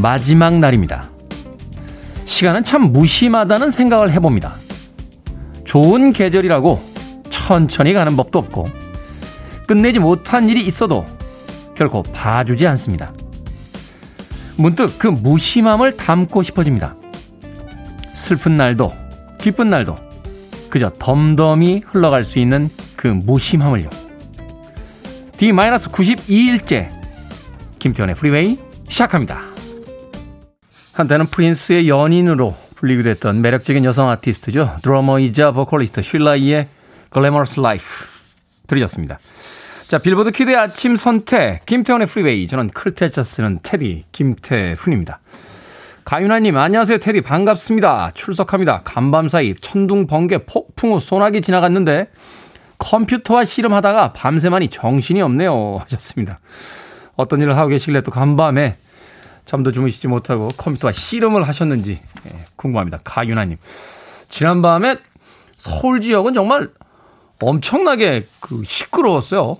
9월의 마지막 날입니다. 시간은 참 무심하다는 생각을 해봅니다. 좋은 계절이라고 천천히 가는 법도 없고, 끝내지 못한 일이 있어도 결코 봐주지 않습니다. 문득 그 무심함을 담고 싶어집니다. 슬픈 날도, 기쁜 날도, 그저 덤덤히 흘러갈 수 있는 그 무심함을요. D-92일째 김태훈의 프리웨이 시작합니다. 한때는 프린스의 연인으로 불리기도 했던 매력적인 여성 아티스트죠. 드러머이자 보컬리스트 쉴라 이의 Glamorous Life 들으셨습니다. 자, 빌보드 키드의 아침 선택, 김태훈의 프리웨이. 저는 클 태자 쓰는 테디, 김태훈입니다. 가윤아님, 안녕하세요, 테디. 반갑습니다. 출석합니다. 간밤 사이 천둥, 번개, 폭풍 후 소나기 지나갔는데 컴퓨터와 씨름하다가 밤새만이 정신이 없네요. 하셨습니다. 어떤 일을 하고 계시길래 또 간밤에 잠도 주무시지 못하고 컴퓨터와 씨름을 하셨는지 예, 궁금합니다. 가윤아님. 지난밤에 서울 지역은 정말 엄청나게 그 시끄러웠어요.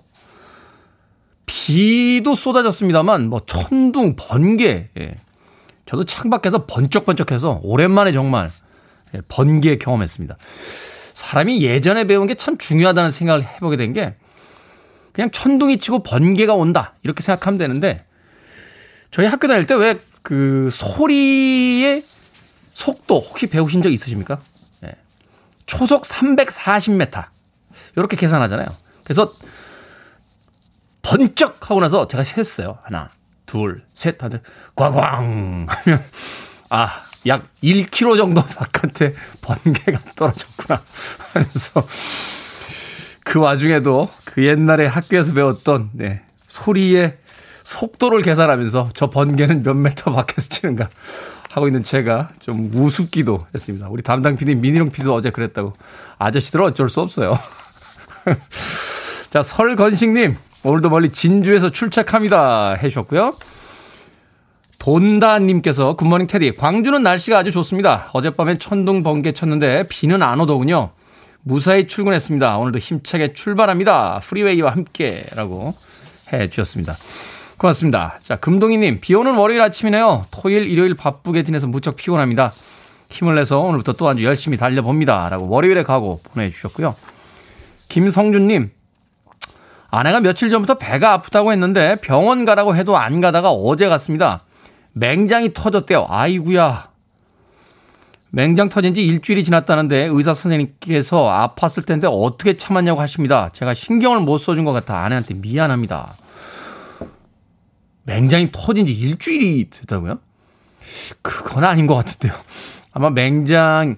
비도 쏟아졌습니다만 뭐 천둥, 번개. 예. 저도 창밖에서 번쩍번쩍해서 오랜만에 정말 예, 번개 경험했습니다. 사람이 예전에 배운 게 참 중요하다는 생각을 해보게 된 게 그냥 천둥이 치고 번개가 온다 이렇게 생각하면 되는데 저희 학교 다닐 때 왜 그 소리의 속도 혹시 배우신 적 있으십니까? 네. 초속 340m 이렇게 계산하잖아요. 그래서 번쩍 하고 나서 제가 셌어요. 하나, 둘, 셋 하는데 꽝꽝 하면 아, 약 1km 정도 바깥에 번개가 떨어졌구나 하면서 그 와중에도 그 옛날에 학교에서 배웠던 네, 소리의 속도를 계산하면서 저 번개는 몇 메터 밖에서 치는가 하고 있는 제가 좀 우습기도 했습니다. 우리 담당 PD 민희룡 PD도 어제 그랬다고. 아저씨들은 어쩔 수 없어요. 자, 설건식님, 오늘도 멀리 진주에서 출첵합니다. 해주셨고요. 돈다님께서 굿모닝 테디. 광주는 날씨가 아주 좋습니다. 어젯밤엔 천둥 번개 쳤는데 비는 안 오더군요. 무사히 출근했습니다. 오늘도 힘차게 출발합니다. 프리웨이와 함께 라고 해 주셨습니다. 고맙습니다. 자, 금동희님, 비 오는 월요일 아침이네요. 토일, 일요일 바쁘게 지내서 무척 피곤합니다. 힘을 내서 오늘부터 또 아주 열심히 달려봅니다. 라고 월요일에 가고 보내주셨고요. 김성준님, 아내가 며칠 전부터 배가 아프다고 했는데 병원 가라고 해도 안 가다가 어제 갔습니다. 맹장이 터졌대요. 아이구야. 맹장 터진 지 일주일이 지났다는데 의사 선생님께서 아팠을 텐데 어떻게 참았냐고 하십니다. 제가 신경을 못 써준 것 같아 아내한테 미안합니다. 맹장이 터진 지 일주일이 됐다고요? 그건 아닌 것 같은데요. 아마 맹장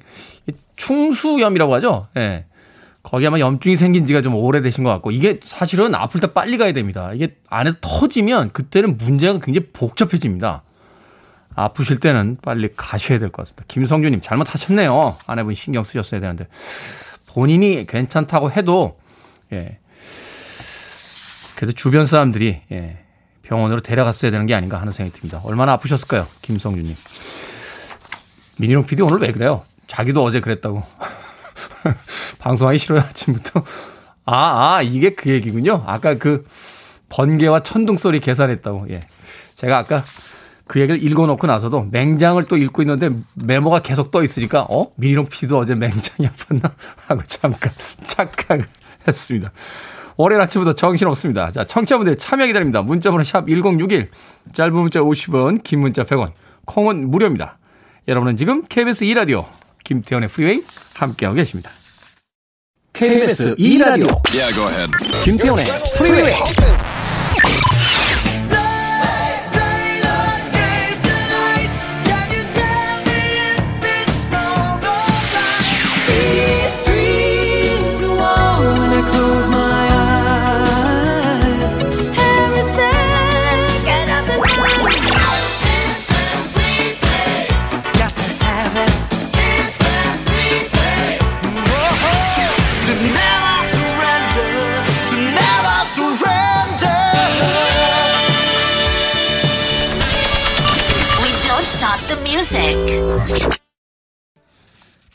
충수염이라고 하죠. 예. 네. 거기 아마 염증이 생긴 지가 좀 오래되신 것 같고 이게 사실은 아플 때 빨리 가야 됩니다. 이게 안에서 터지면 그때는 문제가 굉장히 복잡해집니다. 아프실 때는 빨리 가셔야 될 것 같습니다. 김성주님 잘못하셨네요. 아내분 신경 쓰셨어야 되는데 본인이 괜찮다고 해도 예. 그래서 주변 사람들이 예. 병원으로 데려갔어야 되는 게 아닌가 하는 생각이 듭니다. 얼마나 아프셨을까요, 김성주님? 미니롱 PD 오늘 왜 그래요? 자기도 어제 그랬다고. 방송하기 싫어요, 아침부터. 아, 아, 이게 그 얘기군요. 아까 그 번개와 천둥 소리 계산했다고. 예. 제가 아까 그 얘기를 읽어놓고 나서도 맹장을 또 읽고 있는데 메모가 계속 떠 있으니까 어? 미니롱 피도 어제 맹장이 아팠나? 하고 잠깐 착각을 했습니다. 월요일 아침부터 정신없습니다. 자, 청취자분들 참여 기다립니다. 문자번호 샵 1061, 짧은 문자 50원, 긴 문자 100원, 콩은 무료입니다. 여러분은 지금 KBS 2라디오 김태훈의 프리웨이 함께하고 계십니다. KBS 2라디오 yeah, 김태훈의 프리웨이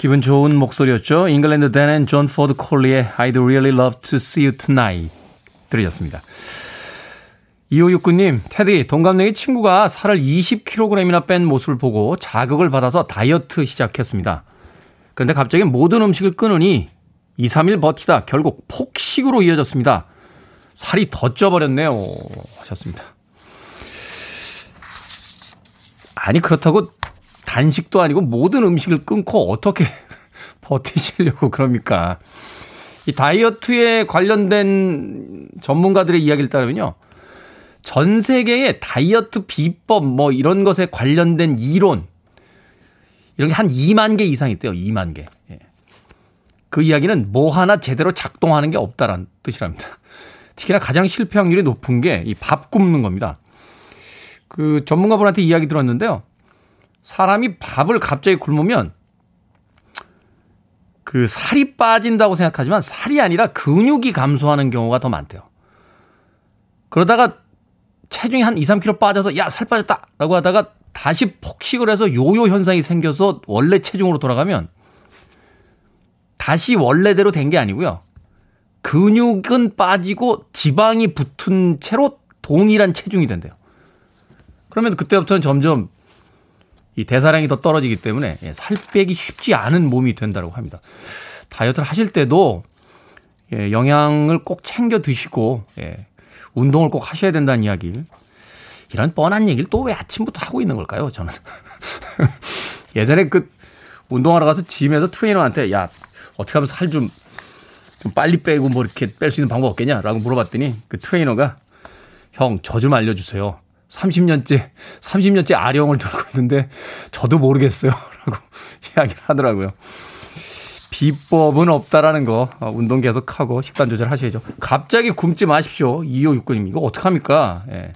기분 좋은 목소리였죠. 잉글랜드 댄 앤 존 포드 콜리의 I'd really love to see you tonight 들으셨습니다. 2569님, 테디, 동갑내기 친구가 살을 20kg이나 뺀 모습을 보고 자극을 받아서 다이어트 시작했습니다. 그런데 갑자기 모든 음식을 끊으니 2, 3일 버티다 결국 폭식으로 이어졌습니다. 살이 더 쪄버렸네요. 하셨습니다. 아니, 그렇다고 단식도 아니고 모든 음식을 끊고 어떻게 버티시려고 그럽니까? 이 다이어트에 관련된 전문가들의 이야기를 따르면요. 전 세계의 다이어트 비법 뭐 이런 것에 관련된 이론 이런 게 한 2만 개 이상 있대요. 2만 개. 예. 그 이야기는 뭐 하나 제대로 작동하는 게 없다라는 뜻이랍니다. 특히나 가장 실패 확률이 높은 게 이밥 굶는 겁니다. 그 전문가분한테 이야기 들었는데요. 사람이 밥을 갑자기 굶으면 그 살이 빠진다고 생각하지만 살이 아니라 근육이 감소하는 경우가 더 많대요. 그러다가 체중이 한 2, 3kg 빠져서 야, 살 빠졌다! 라고 하다가 다시 폭식을 해서 요요 현상이 생겨서 원래 체중으로 돌아가면 다시 원래대로 된 게 아니고요. 근육은 빠지고 지방이 붙은 채로 동일한 체중이 된대요. 그러면 그때부터는 점점 이 대사량이 더 떨어지기 때문에 예, 살 빼기 쉽지 않은 몸이 된다고 합니다. 다이어트를 하실 때도 예, 영양을 꼭 챙겨 드시고 예, 운동을 꼭 하셔야 된다는 이야기. 이런 뻔한 얘기를 또 왜 아침부터 하고 있는 걸까요? 저는 예전에 그 운동하러 가서 짐에서 트레이너한테 야 어떻게 하면 살 좀 좀 빨리 빼고 뭐 이렇게 뺄 수 있는 방법 없겠냐라고 물어봤더니 그 트레이너가 형 저 좀 알려주세요. 30년째, 30년째 아령을 들고 있는데 저도 모르겠어요. 라고 이야기를 하더라고요. 비법은 없다라는 거, 어, 운동 계속하고 식단 조절하셔야죠. 갑자기 굶지 마십시오. 2569님. 이거 어떡합니까? 예.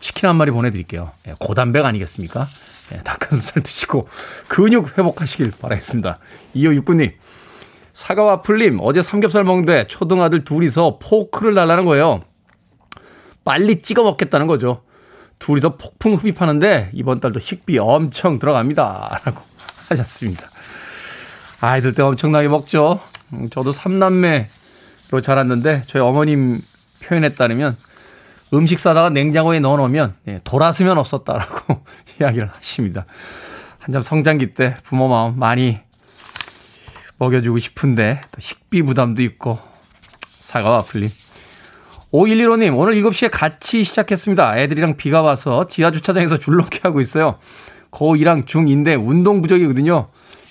치킨 한 마리 보내드릴게요. 예, 고단백 아니겠습니까? 예, 닭가슴살 드시고 근육 회복하시길 바라겠습니다. 2569님. 사과와 풀님, 어제 삼겹살 먹는데 초등아들 둘이서 포크를 달라는 거예요. 빨리 찍어 먹겠다는 거죠. 둘이서 폭풍 흡입하는데 이번 달도 식비 엄청 들어갑니다. 라고 하셨습니다. 아이들 때 엄청나게 먹죠. 음, 저도 삼남매로 자랐는데 저희 어머님 표현에 따르면 음식 사다가 냉장고에 넣어놓으면 예, 돌아서면 없었다라고 이야기를 하십니다. 한참 성장기 때 부모 마음 많이 먹여주고 싶은데 또 식비 부담도 있고 사과와 풀림 5115님, 오늘 7시에 같이 시작했습니다. 애들이랑 비가 와서 지하 주차장에서 줄넘기 하고 있어요. 고2랑 중2인데 운동 부족이거든요.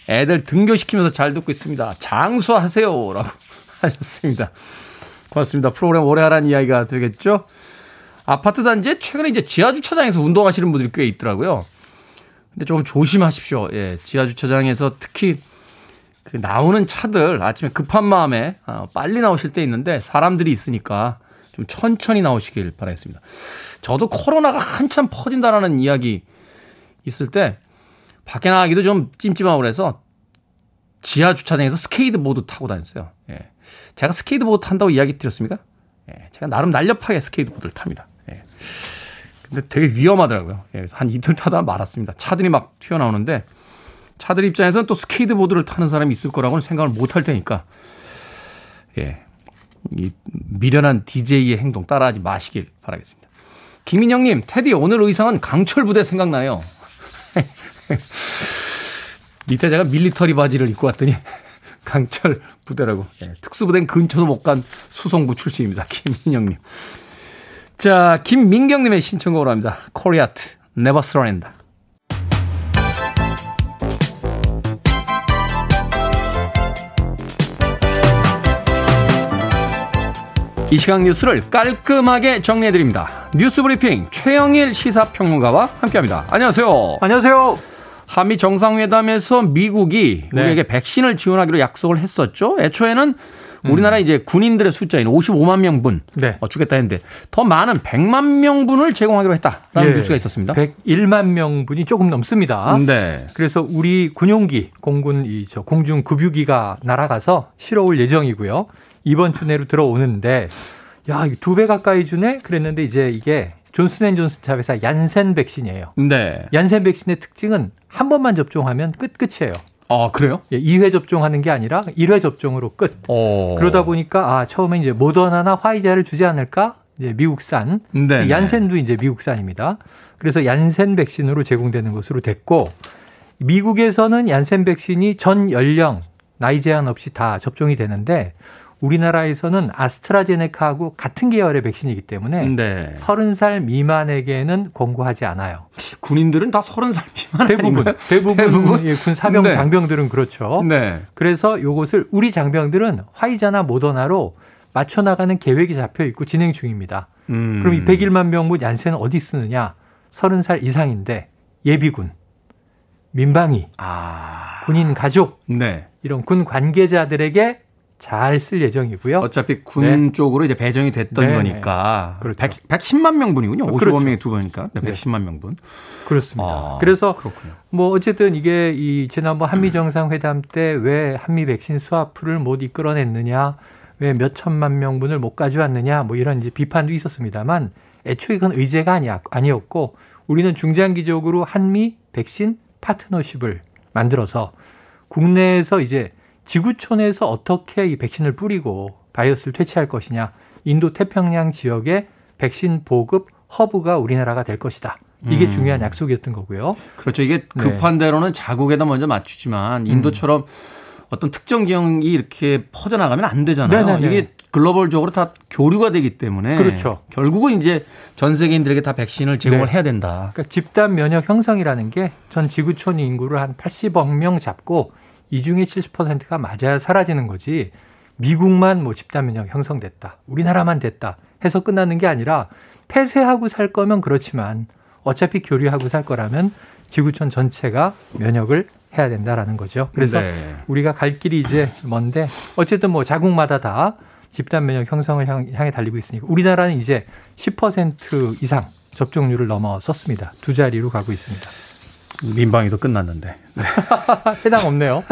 애들 등교시키면서 잘 듣고 있습니다. 장수하세요. 라고 하셨습니다. 고맙습니다. 프로그램 오래 하라는 이야기가 되겠죠? 아파트 단지에 최근에 이제 지하 주차장에서 운동하시는 분들이 꽤 있더라고요. 근데 조금 조심하십시오. 예, 지하 주차장에서 특히 그 나오는 차들 아침에 급한 마음에 어, 빨리 나오실 때 있는데 사람들이 있으니까 좀 천천히 나오시길 바라겠습니다. 저도 코로나가 한참 퍼진다라는 이야기 있을 때 밖에 나가기도 좀 찜찜하고 그래서 지하 주차장에서 스케이트보드 타고 다녔어요. 예. 제가 스케이트보드 탄다고 이야기 드렸습니까? 예. 제가 나름 날렵하게 스케이트보드를 탑니다. 예. 근데 되게 위험하더라고요. 예. 그래서 한 이틀 타다 말았습니다. 차들이 막 튀어나오는데 차들 입장에서는 또 스케이트보드를 타는 사람이 있을 거라고는 생각을 못 할 테니까 예. 이 미련한 DJ의 행동 따라하지 마시길 바라겠습니다. 김인영님, 테디 오늘 의상은 강철 부대 생각나요. 밑에 제가 밀리터리 바지를 입고 왔더니 강철 부대라고 예, 특수부대는 근처도 못 간 수송부 출신입니다. 김인영님. 자, 김민경님의 신청곡으로 합니다. 코리 하트, Never Surrender. 이 시각 뉴스를 깔끔하게 정리해드립니다. 뉴스 브리핑 최영일 시사평론가와 함께합니다. 안녕하세요. 안녕하세요. 한미 정상회담에서 미국이 네. 우리에게 백신을 지원하기로 약속을 했었죠. 애초에는 우리나라 음. 이제 군인들의 숫자인 55만 명분 네. 어, 주겠다 했는데 더 많은 100만 명분을 제공하기로 했다라는 네. 뉴스가 있었습니다. 101만 명분이 조금 넘습니다. 네. 그래서 우리 군용기 공군 이 저 공중 급유기가 날아가서 실어올 예정이고요. 이번 주 내로 들어오는데 야, 두 배 가까이 주네? 그랬는데 이제 이게 존슨앤존슨 자회사 얀센 백신이에요. 네. 얀센 백신의 특징은 한 번만 접종하면 끝 끝이에요. 아, 그래요? 예, 2회 접종하는 게 아니라 1회 접종으로 끝. 오. 어. 그러다 보니까 아, 처음에 이제 모더나나 화이자를 주지 않을까 이제 미국산, 네, 네. 얀센도 이제 미국산입니다. 그래서 얀센 백신으로 제공되는 것으로 됐고 미국에서는 얀센 백신이 전 연령 나이 제한 없이 다 접종이 되는데 우리나라에서는 아스트라제네카하고 같은 계열의 백신이기 때문에 네. 30살 미만에게는 권고하지 않아요. 군인들은 다 30살 미만 대부분 대부분, 대부분? 예, 군 사병 네. 장병들은 그렇죠. 네. 그래서 요것을 우리 장병들은 화이자나 모더나로 맞춰 나가는 계획이 잡혀 있고 진행 중입니다. 음. 그럼 이 101만 명분 얀센은 어디 쓰느냐? 30살 이상인데 예비군, 민방위, 아. 군인 가족 네. 이런 군 관계자들에게 잘 쓸 예정이고요. 어차피 군 네. 쪽으로 이제 배정이 됐던 네. 거니까. 그렇죠. 100, 110만 명분이군요. 55명이 그렇죠. 두 번이니까. 네, 110만 명분. 그렇습니다. 아, 그래서 그렇군요. 뭐 어쨌든 이게 이 지난번 한미 정상회담 때 왜 한미 백신 스와프를 못 이끌어냈느냐, 왜 몇 천만 명분을 못 가져왔느냐, 뭐 이런 이제 비판도 있었습니다만 애초에 그건 의제가 아니야, 아니었고 우리는 중장기적으로 한미 백신 파트너십을 만들어서 국내에서 이제 지구촌에서 어떻게 이 백신을 뿌리고 바이러스를 퇴치할 것이냐. 인도 태평양 지역의 백신 보급 허브가 우리나라가 될 것이다. 이게 음. 중요한 약속이었던 거고요. 그렇죠. 이게 네. 급한 대로는 자국에다 먼저 맞추지만 인도처럼 음. 어떤 특정 지역이 이렇게 퍼져나가면 안 되잖아요. 네네네. 이게 글로벌적으로 다 교류가 되기 때문에 그렇죠. 결국은 이제 전 세계인들에게 다 백신을 제공을 네. 해야 된다. 그러니까 집단 면역 형성이라는 게 전 지구촌 인구를 한 80억 명 잡고 이 중에 70%가 맞아야 사라지는 거지. 미국만 뭐 집단 면역 형성됐다. 우리나라만 됐다. 해서 끝나는 게 아니라 폐쇄하고 살 거면 그렇지만 어차피 교류하고 살 거라면 지구촌 전체가 면역을 해야 된다라는 거죠. 그래서 네. 우리가 갈 길이 이제 먼데 어쨌든 뭐 자국마다 다 집단 면역 형성을 향해 달리고 있으니까 우리나라는 이제 10% 이상 접종률을 넘어섰습니다. 두 자리로 가고 있습니다. 민방위도 끝났는데. 네. 해당 없네요.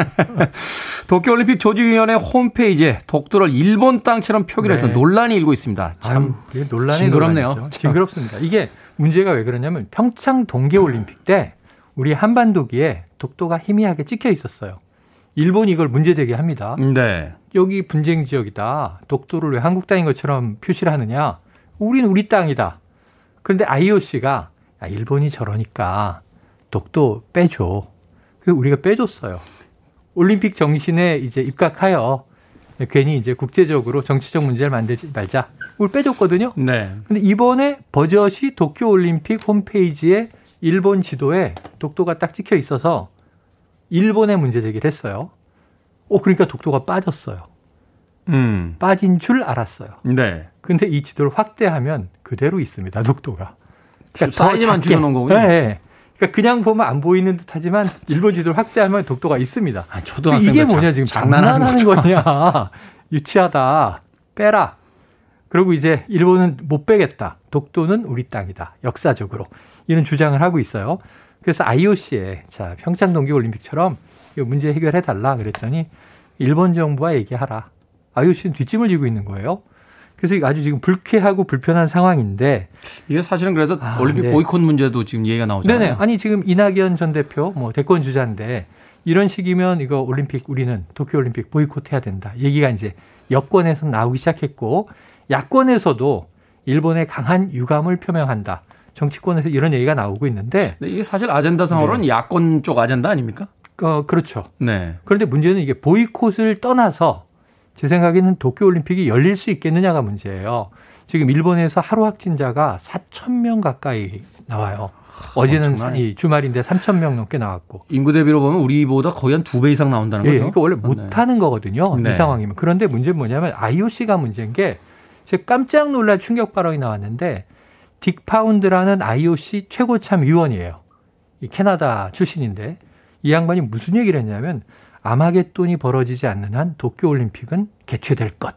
도쿄올림픽 조직위원회 홈페이지에 독도를 일본 땅처럼 표기를 해서 네. 논란이 일고 있습니다. 참 아유, 논란이 징그럽네요. 징그럽습니다. 이게 문제가 왜 그러냐면 평창 동계올림픽 때 우리 한반도기에 독도가 희미하게 찍혀 있었어요. 일본이 이걸 문제되게 합니다. 네. 여기 분쟁 지역이다. 독도를 왜 한국 땅인 것처럼 표시를 하느냐? 우린 우리 땅이다. 그런데 IOC가 야, 일본이 저러니까 독도 빼줘. 그래서 우리가 빼줬어요. 올림픽 정신에 이제 입각하여 괜히 이제 국제적으로 정치적 문제를 만들지 말자. 우리 빼줬거든요. 네. 근데 이번에 버젓이 도쿄 올림픽 홈페이지에 일본 지도에 독도가 딱 찍혀 있어서 일본에 문제 제기를 했어요. 어, 그러니까 독도가 빠졌어요. 음. 빠진 줄 알았어요. 네. 근데 이 지도를 확대하면 그대로 있습니다. 독도가. 그러니까 사이즈만 줄여놓은 거군요. 네. 그러니까 그냥 보면 안 보이는 듯하지만 일본 지도를 확대하면 독도가 있습니다. 아, 초등학생 이게 뭐냐 지금 장난하는, 장난하는 거냐? 유치하다. 빼라. 그리고 이제 일본은 못 빼겠다. 독도는 우리 땅이다. 역사적으로 이런 주장을 하고 있어요. 그래서 IOC에 자 평창 동계올림픽처럼 이 문제 해결해 달라 그랬더니 일본 정부와 얘기하라. IOC는 뒷짐을 지고 있는 거예요. 그래서 아주 지금 불쾌하고 불편한 상황인데 이게 사실은 그래서 아, 올림픽 네. 보이콧 문제도 지금 얘기가 나오잖아요. 네네. 아니 지금 이낙연 전 대표 뭐 대권 주자인데 이런 식이면 이거 올림픽 우리는 도쿄 올림픽 보이콧해야 된다. 얘기가 이제 여권에서 나오기 시작했고 야권에서도 일본의 강한 유감을 표명한다. 정치권에서 이런 얘기가 나오고 있는데 이게 사실 아젠다상으로는 네. 야권 쪽 아젠다 아닙니까? 어, 그렇죠. 네. 그런데 문제는 이게 보이콧을 떠나서 제 생각에는 도쿄올림픽이 열릴 수 있겠느냐가 문제예요. 지금 일본에서 하루 확진자가 4천 명 가까이 나와요. 어제는 어, 이 주말인데 3천 명 넘게 나왔고 인구 대비로 보면 우리보다 거의 한 두 배 이상 나온다는 거죠. 예, 그러니까 원래 못 하는 네. 거거든요. 네. 이 상황이면 그런데 문제는 뭐냐면 IOC가 문제인 게 제가 깜짝 놀랄 충격 발언이 나왔는데 딕 파운드라는 IOC 최고참 위원이에요. 이 캐나다 출신인데 이 양반이 무슨 얘기를 했냐면 아마겟돈이 벌어지지 않는 한 도쿄올림픽은 개최될 것.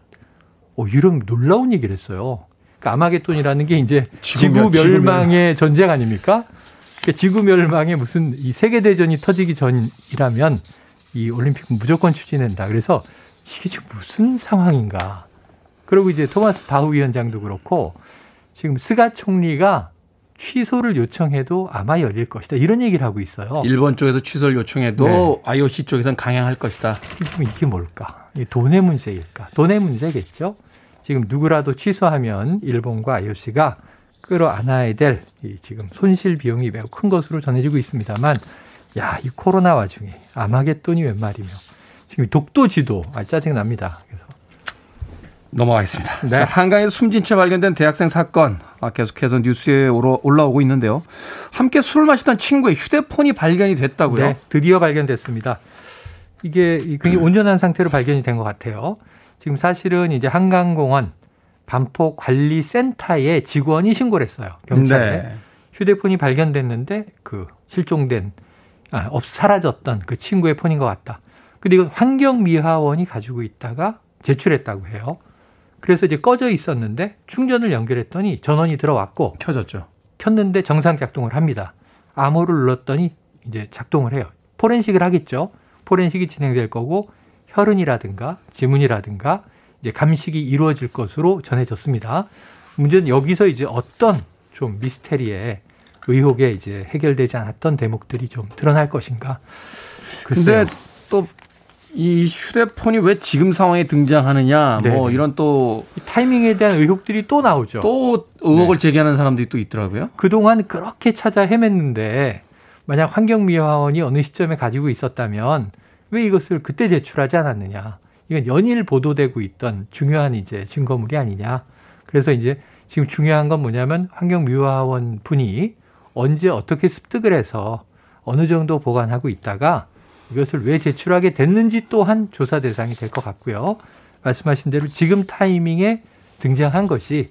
오, 이런 놀라운 얘기를 했어요. 그러니까 아마겟돈이라는 게 이제 지구 멸망의 전쟁 아닙니까? 그러니까 지구 멸망의 무슨 이 세계대전이 터지기 전이라면 이 올림픽 무조건 추진한다. 그래서 이게 지금 무슨 상황인가. 그리고 이제 토마스 바흐 위원장도 그렇고 지금 스가 총리가 취소를 요청해도 아마 열릴 것이다. 이런 얘기를 하고 있어요. 일본 쪽에서 취소를 요청해도 네. IOC 쪽에서는 강행할 것이다. 이게 뭘까? 돈의 문제일까? 돈의 문제겠죠. 지금 누구라도 취소하면 일본과 IOC가 끌어안아야 될이 지금 손실 비용이 매우 큰 것으로 전해지고 있습니다만 야, 이 코로나 와중에 아마겟돈이 웬 말이며 지금 독도 지도 아 짜증 납니다. 그래서 넘어가겠습니다. 네. 한강에서 숨진 채 발견된 대학생 사건 아, 계속해서 뉴스에 올라오고 있는데요. 함께 술을 마시던 친구의 휴대폰이 발견이 됐다고요? 네, 드디어 발견됐습니다. 이게 굉장히 온전한 상태로 발견이 된 것 같아요. 지금 사실은 이제 한강공원 반포 관리센터에 직원이 신고를 했어요. 경찰에. 네. 휴대폰이 발견됐는데 그 실종된 아, 없 사라졌던 그 친구의 폰인 것 같다. 근데 이건 환경미화원이 가지고 있다가 제출했다고 해요. 그래서 이제 꺼져 있었는데 충전을 연결했더니 전원이 들어왔고 켜졌죠. 켰는데 정상 작동을 합니다. 암호를 눌렀더니 이제 작동을 해요. 포렌식을 하겠죠. 포렌식이 진행될 거고 혈흔이라든가 지문이라든가 이제 감식이 이루어질 것으로 전해졌습니다. 문제는 여기서 이제 어떤 좀 미스테리에 의혹에 이제 해결되지 않았던 대목들이 좀 드러날 것인가. 글쎄요. 근데 또 이 휴대폰이 왜 지금 상황에 등장하느냐 네. 뭐 이런 또 타이밍에 대한 의혹들이 또 나오죠. 또 의혹을 네. 제기하는 사람들이 또 있더라고요. 그동안 그렇게 찾아 헤맸는데 만약 환경미화원이 어느 시점에 가지고 있었다면 왜 이것을 그때 제출하지 않았느냐. 이건 연일 보도되고 있던 중요한 이제 증거물이 아니냐. 그래서 이제 지금 중요한 건 뭐냐면 환경미화원 분이 언제 어떻게 습득을 해서 어느 정도 보관하고 있다가 이것을 왜 제출하게 됐는지 또한 조사 대상이 될 것 같고요. 말씀하신 대로 지금 타이밍에 등장한 것이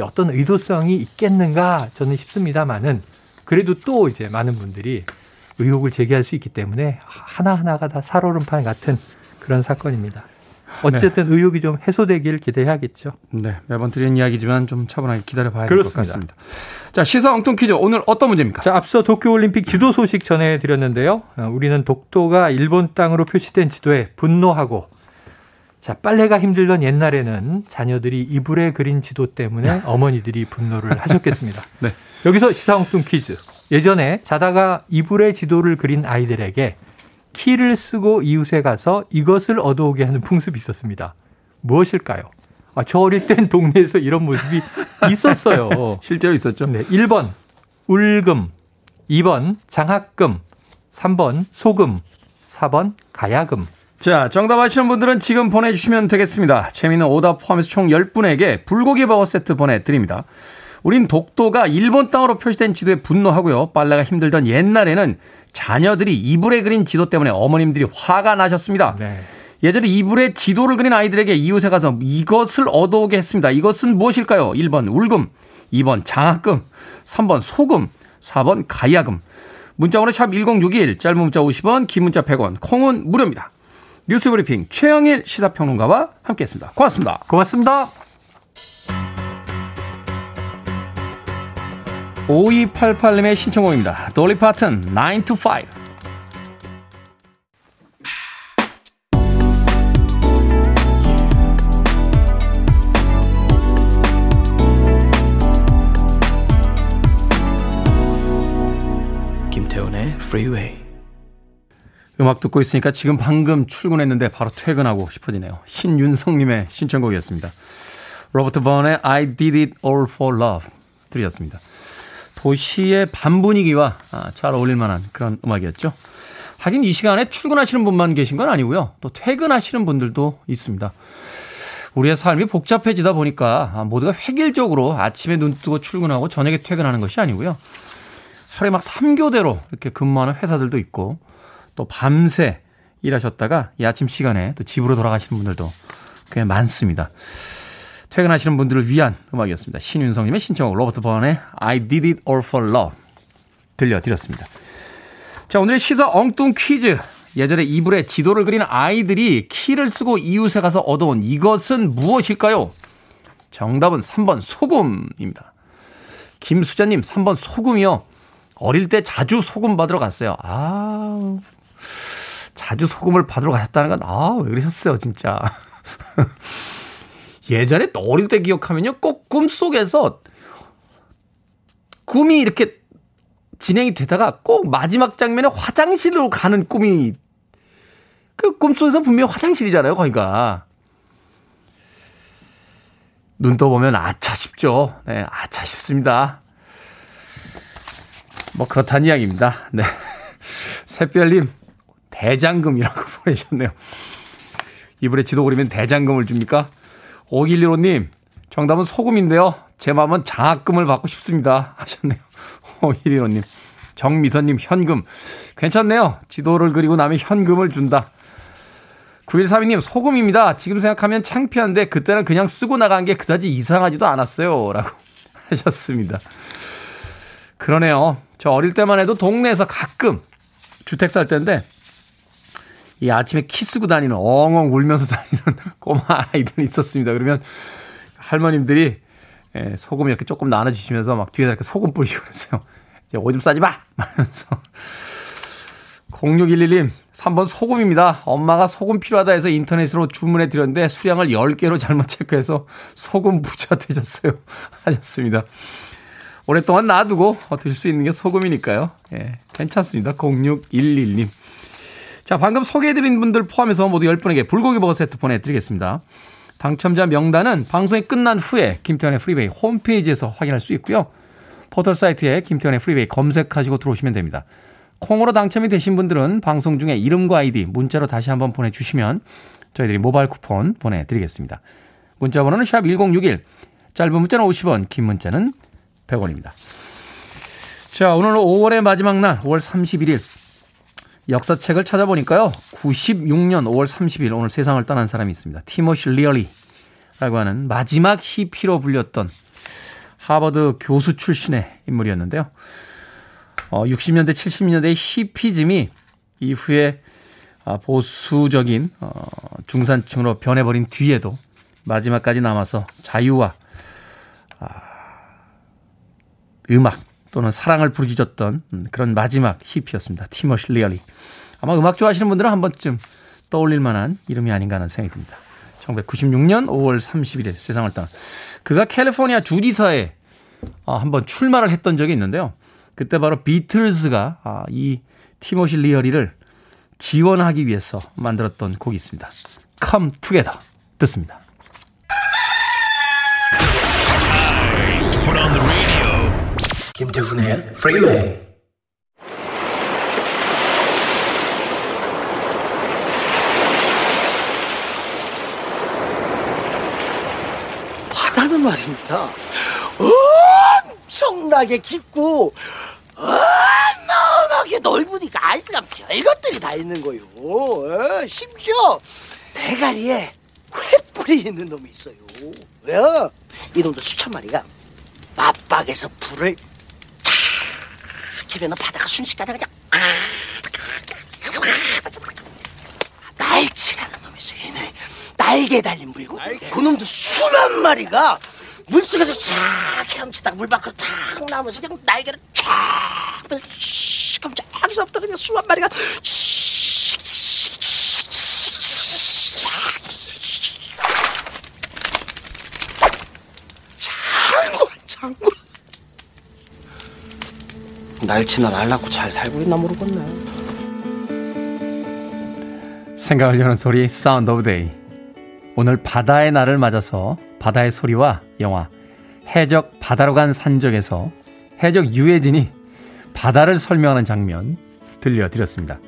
어떤 의도성이 있겠는가 저는 싶습니다만은 그래도 또 이제 많은 분들이 의혹을 제기할 수 있기 때문에 하나하나가 다 살얼음판 같은 그런 사건입니다. 어쨌든 네. 의혹이 좀 해소되기를 기대해야겠죠. 네, 매번 드리는 이야기지만 좀 차분하게 기다려봐야 될 것 같습니다. 자, 시사 엉뚱 퀴즈 오늘 어떤 문제입니까? 자, 앞서 도쿄올림픽 지도 소식 전해드렸는데요. 어, 우리는 독도가 일본 땅으로 표시된 지도에 분노하고 자, 빨래가 힘들던 옛날에는 자녀들이 이불에 그린 지도 때문에 어머니들이 분노를 하셨겠습니다. 네. 여기서 시사 엉뚱 퀴즈. 예전에 자다가 이불에 지도를 그린 아이들에게 키를 쓰고 이웃에 가서 이것을 얻어오게 하는 풍습이 있었습니다. 무엇일까요? 아, 저 어릴 땐 동네에서 이런 모습이 있었어요. 실제로 있었죠? 네. 1번, 울금. 2번, 장학금. 3번, 소금. 4번, 가야금. 자, 정답 아시는 분들은 지금 보내주시면 되겠습니다. 재미있는 오답 포함해서 총 10분에게 불고기 버거 세트 보내드립니다. 우린 독도가 일본 땅으로 표시된 지도에 분노하고요. 빨래가 힘들던 옛날에는 자녀들이 이불에 그린 지도 때문에 어머님들이 화가 나셨습니다. 네. 예전에 이불에 지도를 그린 아이들에게 이웃에 가서 이것을 얻어오게 했습니다. 이것은 무엇일까요? 1번 울금, 2번 장학금, 3번 소금, 4번 가야금. 문자번호 샵 1061, 짧은 문자 50원, 긴 문자 100원, 콩은 무료입니다. 뉴스 브리핑 최영일 시사평론가와 함께했습니다. 고맙습니다. 고맙습니다. 5288님의 신청곡입니다. 돌리 파튼 9 to 5. 김태훈의 Freeway. 음악 듣고 있으니까 지금 방금 출근했는데 바로 퇴근하고 싶어지네요. 신윤성님의 신청곡이었습니다. 로버트 번의 I Did It All For Love 들이었습니다. 도시의 밤 분위기와 아, 잘 어울릴 만한 그런 음악이었죠. 하긴 이 시간에 출근하시는 분만 계신 건 아니고요. 또 퇴근하시는 분들도 있습니다. 우리의 삶이 복잡해지다 보니까 아, 모두가 획일적으로 아침에 눈 뜨고 출근하고 저녁에 퇴근하는 것이 아니고요. 하루에 막 3교대로 이렇게 근무하는 회사들도 있고 또 밤새 일하셨다가 이 아침 시간에 또 집으로 돌아가시는 분들도 꽤 많습니다. 퇴근하시는 분들을 위한 음악이었습니다. 신윤성님의 신청곡 로버트 버의 I Did It All For Love 들려드렸습니다. 자 오늘의 시사 엉뚱 퀴즈 예전에 이불에 지도를 그리는 아이들이 키를 쓰고 이웃에 가서 얻어온 이것은 무엇일까요? 정답은 3번 소금입니다. 김수자님 3번 소금이요. 어릴 때 자주 소금 받으러 갔어요. 아, 자주 소금을 받으러 가셨다는 건, 아, 왜 그러셨어요, 진짜. 예전에 어릴 때 기억하면요. 꼭 꿈속에서 꿈이 이렇게 진행이 되다가 꼭 마지막 장면에 화장실로 가는 꿈이 그 꿈속에서 분명히 화장실이잖아요, 거기가. 눈 떠보면 아차 싶죠. 네, 아차 싶습니다. 뭐 그렇다는 이야기입니다. 네. 새별님, 대장금이라고 보내셨네요. 이불에 지도 그리면 대장금을 줍니까? 5115님, 정답은 소금인데요. 제 마음은 장학금을 받고 싶습니다. 하셨네요. 5115님. 정미선님, 현금. 괜찮네요. 지도를 그리고 나면 현금을 준다. 9132님, 소금입니다. 지금 생각하면 창피한데 그때는 그냥 쓰고 나간 게 그다지 이상하지도 않았어요. 라고 하셨습니다. 그러네요. 저 어릴 때만 해도 동네에서 가끔 주택 살 때인데 이 아침에 키 쓰고 다니는 엉엉 울면서 다니는 꼬마 아이들이 있었습니다. 그러면 할머님들이 예, 소금 이렇게 조금 나눠주시면서 막 뒤에다 이렇게 소금 뿌리시고 그랬어요. 이제 오줌 싸지 마! 하면서. 0611님, 3번 소금입니다. 엄마가 소금 필요하다 해서 인터넷으로 주문해 드렸는데 수량을 10개로 잘못 체크해서 소금 부자 되셨어요. 하셨습니다. 오랫동안 놔두고 드실 수 있는 게 소금이니까요. 예, 괜찮습니다. 0611님. 자, 방금 소개해드린 분들 포함해서 모두 10분에게 불고기 버거 세트 보내드리겠습니다. 당첨자 명단은 방송이 끝난 후에 김태훈의 프리웨이 홈페이지에서 확인할 수 있고요. 포털 사이트에 김태훈의 프리웨이 검색하시고 들어오시면 됩니다. 콩으로 당첨이 되신 분들은 방송 중에 이름과 아이디 문자로 다시 한번 보내주시면 저희들이 모바일 쿠폰 보내드리겠습니다. 문자 번호는 샵 1061, 짧은 문자는 50원, 긴 문자는 100원입니다. 자, 오늘 5월의 마지막 날, 5월 31일. 역사책을 찾아보니까요. 96년 5월 30일 오늘 세상을 떠난 사람이 있습니다. 티모시 리얼리라고 하는 마지막 히피로 불렸던 하버드 교수 출신의 인물이었는데요. 어, 60년대, 70년대 히피즘이 이후에 아, 보수적인 어, 중산층으로 변해버린 뒤에도 마지막까지 남아서 자유와 아, 음악 또는 사랑을 부르짖었던 그런 마지막 히피였습니다. 티머시 리얼리. 아마 음악 좋아하시는 분들은 한 번쯤 떠올릴 만한 이름이 아닌가 하는 생각이 듭니다. 1996년 5월 31일 세상을 떠난 그가 캘리포니아 주지사에 아, 한번 출마를 했던 적이 있는데요. 그때 바로 비틀즈가 아, 이 티모시 리얼리를 지원하기 위해서 만들었던 곡이 있습니다. Come Together 듣습니다. 김태훈의 프리웨이 바다는 말입니다. 엄청나게 깊고 어마어마하게 넓으니까 알뜰한 별것들이 다 있는 거요. 어, 심지어 대가리에 횃불이 있는 놈이 있어요. 왜요? 이 놈도 수천 마리가 맞박에서 불을 탁 키면 바다가 순식간에 그냥 날치라는 놈이 있어요. 얘네. 날개 달린 물고 그놈도 수만 마리가 물속에서 쫙 헤엄치다가 물 밖으로 탁 나오면서 그냥 날개를 쫙 깜짝이서부터 그냥 수만 마리가 장관 장관 날치나 날낳고 잘 살고 있나 모르겠네 생각을 여는 소리 Sound of Day 오늘 바다의 날을 맞아서 바다의 소리와 영화 해적 바다로 간 산적에서 해적 유해진이 바다를 설명하는 장면 들려드렸습니다.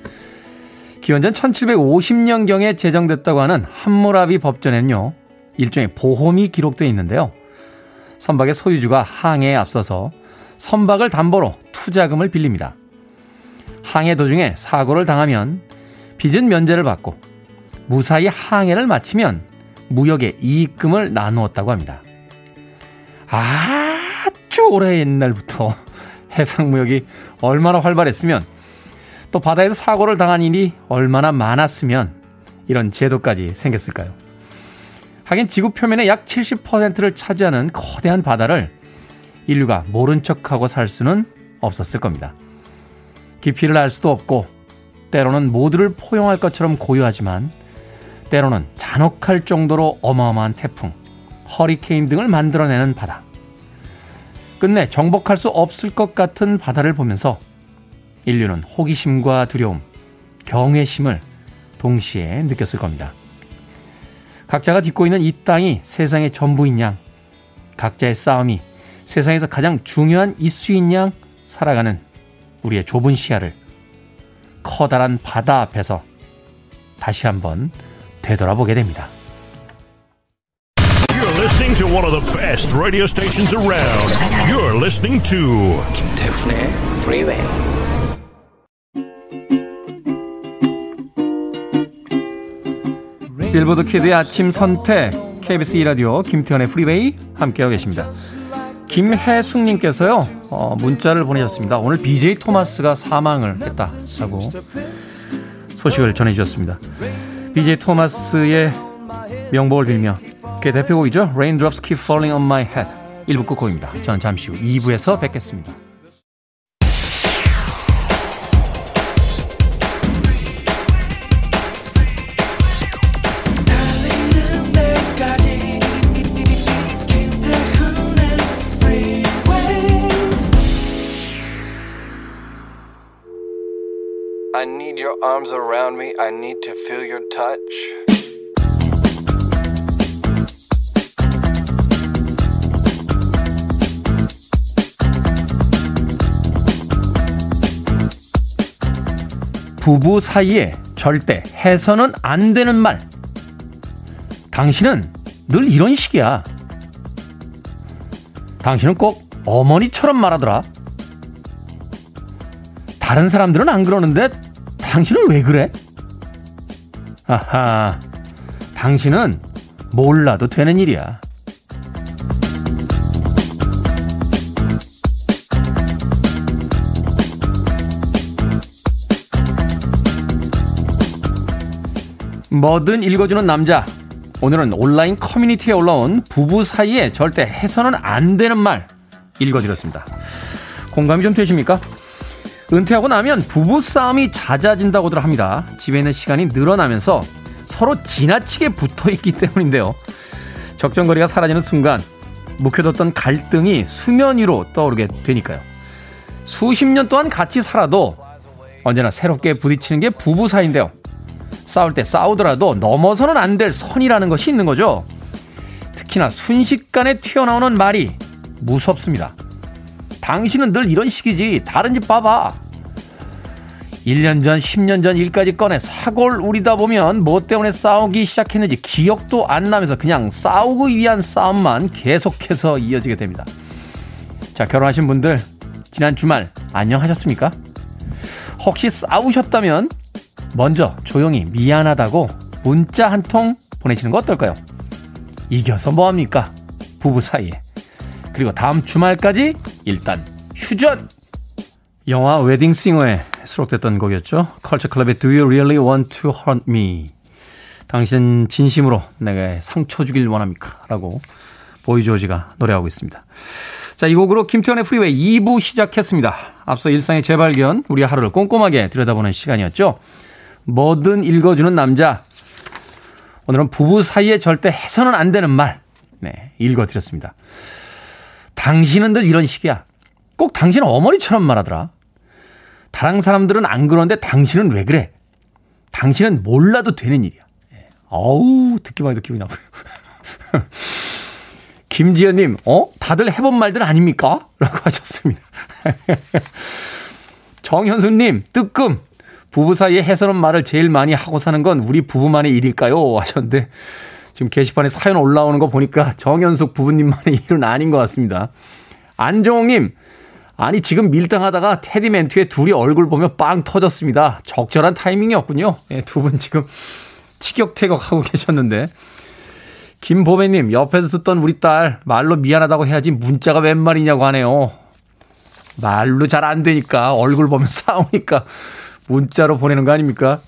기원전 1750년경에 제정됐다고 하는 함무라비 법전에는요, 일종의 보험이 기록되어 있는데요. 선박의 소유주가 항해에 앞서서 선박을 담보로 투자금을 빌립니다. 항해 도중에 사고를 당하면 빚은 면제를 받고 무사히 항해를 마치면 무역의 이익금을 나누었다고 합니다. 아주 오래 옛날부터 해상무역이 얼마나 활발했으면 또 바다에서 사고를 당한 일이 얼마나 많았으면 이런 제도까지 생겼을까요? 하긴 지구 표면의 약 70%를 차지하는 거대한 바다를 인류가 모른 척하고 살 수는 없었을 겁니다. 깊이를 알 수도 없고 때로는 모두를 포용할 것처럼 고요하지만 때로는 잔혹할 정도로 어마어마한 태풍, 허리케인 등을 만들어내는 바다. 끝내 정복할 수 없을 것 같은 바다를 보면서 인류는 호기심과 두려움, 경외심을 동시에 느꼈을 겁니다. 각자가 딛고 있는 이 땅이 세상의 전부인 양 각자의 싸움이 세상에서 가장 중요한 이슈인 양 살아가는 우리의 좁은 시야를 커다란 바다 앞에서 다시 한번 되돌아보게 됩니다. You're listening to one of the best radio stations around. You're listening to 김태훈의 Freeway. 빌보드 키드의 아침 선택 KBS 2라디오 김태훈의 프리웨이 함께하고 계십니다. 김혜숙님께서요 어, 문자를 보내셨습니다. 오늘 BJ 토마스가 사망을 했다라고 소식을 전해주셨습니다. BJ 토마스의 명복을 빌며 그의 대표곡이죠. Raindrops Keep Falling on My Head 1부 끝곡입니다. 저는 잠시 후 2부에서 뵙겠습니다. Arms around me. I need to feel your touch. 부부 사이에 절대 해서는 안 되는 말. 당신은 늘 이런 식이야. 당신은 꼭 어머니처럼 말하더라. 다른 사람들은 안 그러는데 당신은 왜 그래? 아하, 당신은 몰라도 되는 일이야. 뭐든 읽어주는 남자. 오늘은 온라인 커뮤니티에 올라온 부부 사이에 절대 해서는 안 되는 말 읽어드렸습니다. 공감이 좀 되십니까? 은퇴하고 나면 부부싸움이 잦아진다고들 합니다. 집에 있는 시간이 늘어나면서 서로 지나치게 붙어 있기 때문인데요. 적정거리가 사라지는 순간 묵혀뒀던 갈등이 수면 위로 떠오르게 되니까요. 수십 년 동안 같이 살아도 언제나 새롭게 부딪히는 게 부부 사이인데요. 싸울 때 싸우더라도 넘어서는 안 될 선이라는 것이 있는 거죠. 특히나 순식간에 튀어나오는 말이 무섭습니다. 당신은 늘 이런 식이지. 다른 집 봐봐. 1년 전, 10년 전 일까지 꺼내 사골 우리다 보면 뭐 때문에 싸우기 시작했는지 기억도 안 나면서 그냥 싸우기 위한 싸움만 계속해서 이어지게 됩니다. 자, 결혼하신 분들, 지난 주말 안녕하셨습니까? 혹시 싸우셨다면 먼저 조용히 미안하다고 문자 한 통 보내시는 거 어떨까요? 이겨서 뭐합니까? 부부 사이에. 그리고 다음 주말까지 일단 휴전! 영화 웨딩싱어에 수록됐던 곡이었죠. 컬처 클럽의 Do You Really Want to Hurt Me? 당신 진심으로 내게 상처 주길 원합니까? 라고 보이 조지가 노래하고 있습니다. 자, 이 곡으로 김태훈의 프리웨이 2부 시작했습니다. 앞서 일상의 재발견, 우리 하루를 꼼꼼하게 들여다보는 시간이었죠. 뭐든 읽어주는 남자. 오늘은 부부 사이에 절대 해서는 안 되는 말. 네, 읽어드렸습니다. 당신은 늘 이런 식이야. 꼭 당신은 어머니처럼 말하더라. 다른 사람들은 안 그러는데 당신은 왜 그래? 당신은 몰라도 되는 일이야. 예. 어우, 듣기만 해도 기분이 나빠요. 김지연님, 어? 다들 해본 말들 아닙니까? 라고 하셨습니다. 정현수님, 뜨끔. 부부 사이에 해서는 말을 제일 많이 하고 사는 건 우리 부부만의 일일까요? 하셨는데, 지금 게시판에 사연 올라오는 거 보니까 정현숙 부부님만의 일은 아닌 것 같습니다. 안정욱님, 아니 지금 밀당하다가 테디 멘트에 둘이 얼굴 보면 빵 터졌습니다. 적절한 타이밍이었군요. 예, 두 분 지금 티격태격하고 계셨는데. 김보배님, 옆에서 듣던 우리 딸 말로 미안하다고 해야지 문자가 웬 말이냐고 하네요. 말로 잘 안 되니까 얼굴 보면 싸우니까 문자로 보내는 거 아닙니까?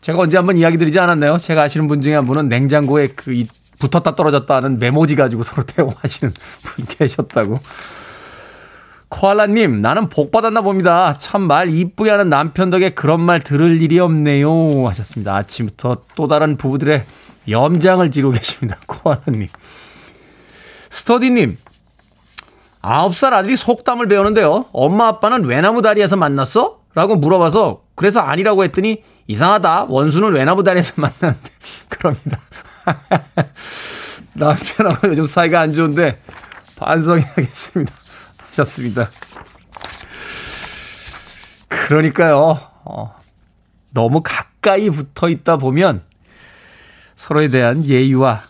제가 언제 한번 이야기 드리지 않았나요? 제가 아시는 분 중에 한 분은 냉장고에 그 붙었다 떨어졌다 하는 메모지 가지고 서로 대화하시는 분 계셨다고. 코알라님, 나는 복 받았나 봅니다. 참 말 이쁘게 하는 남편 덕에 그런 말 들을 일이 없네요. 하셨습니다. 아침부터 또 다른 부부들의 염장을 지르고 계십니다. 코알라님. 스터디님, 아홉 살 아들이 속담을 배우는데요. 엄마 아빠는 외나무 다리에서 만났어? 라고 물어봐서 그래서 아니라고 했더니 이상하다. 원수는 외나무 다리에서 만났는데 그럽니다. 남편하고 요즘 사이가 안 좋은데 반성해야겠습니다. 하셨습니다. 그러니까요, 어, 너무 가까이 붙어 있다 보면 서로에 대한 예의와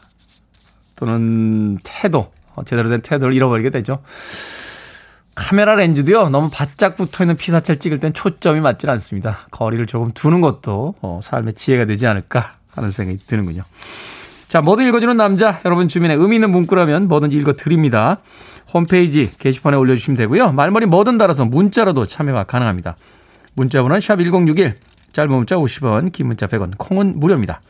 또는 태도, 어, 제대로 된 태도를 잃어버리게 되죠. 카메라 렌즈도요, 너무 바짝 붙어 있는 피사체를 찍을 땐 초점이 맞질 않습니다. 거리를 조금 두는 것도 어, 삶의 지혜가 되지 않을까 하는 생각이 드는군요. 자, 뭐든 읽어주는 남자, 여러분 주민의 의미 있는 문구라면 뭐든지 읽어드립니다. 홈페이지 게시판에 올려주시면 되고요. 말머리 뭐든 달아서 문자로도 참여가 가능합니다. 문자번호는 샵1061, 짧은 문자 50원, 긴 문자 100원, 콩은 무료입니다.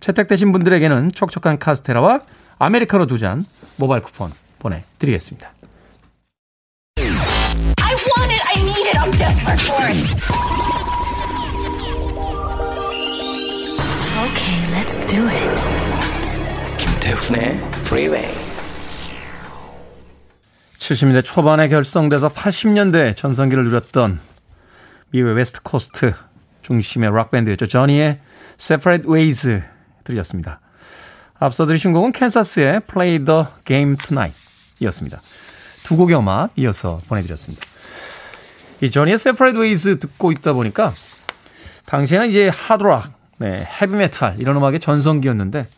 채택되신 분들에게는 촉촉한 카스테라와 아메리카노 두 잔 모바일 쿠폰 보내드리겠습니다. I need it, I'm desperate for it. Okay, let's do it. 김태훈의 Freeway. 70년대 초반에 결성돼서 80년대 전성기를 누렸던 미국의 West Coast 중심의 락밴드였죠. 저니의 Separate Ways 들으셨습니다. 앞서 들으신 곡은 캔사스의 Play the Game Tonight 이었습니다. 두 곡의 음악 이어서 보내드렸습니다. 이 저니의 Separate Ways 듣고 있다 보니까 당시에는 이제 하드락, 네, 헤비메탈 이런 음악의 전성기였는데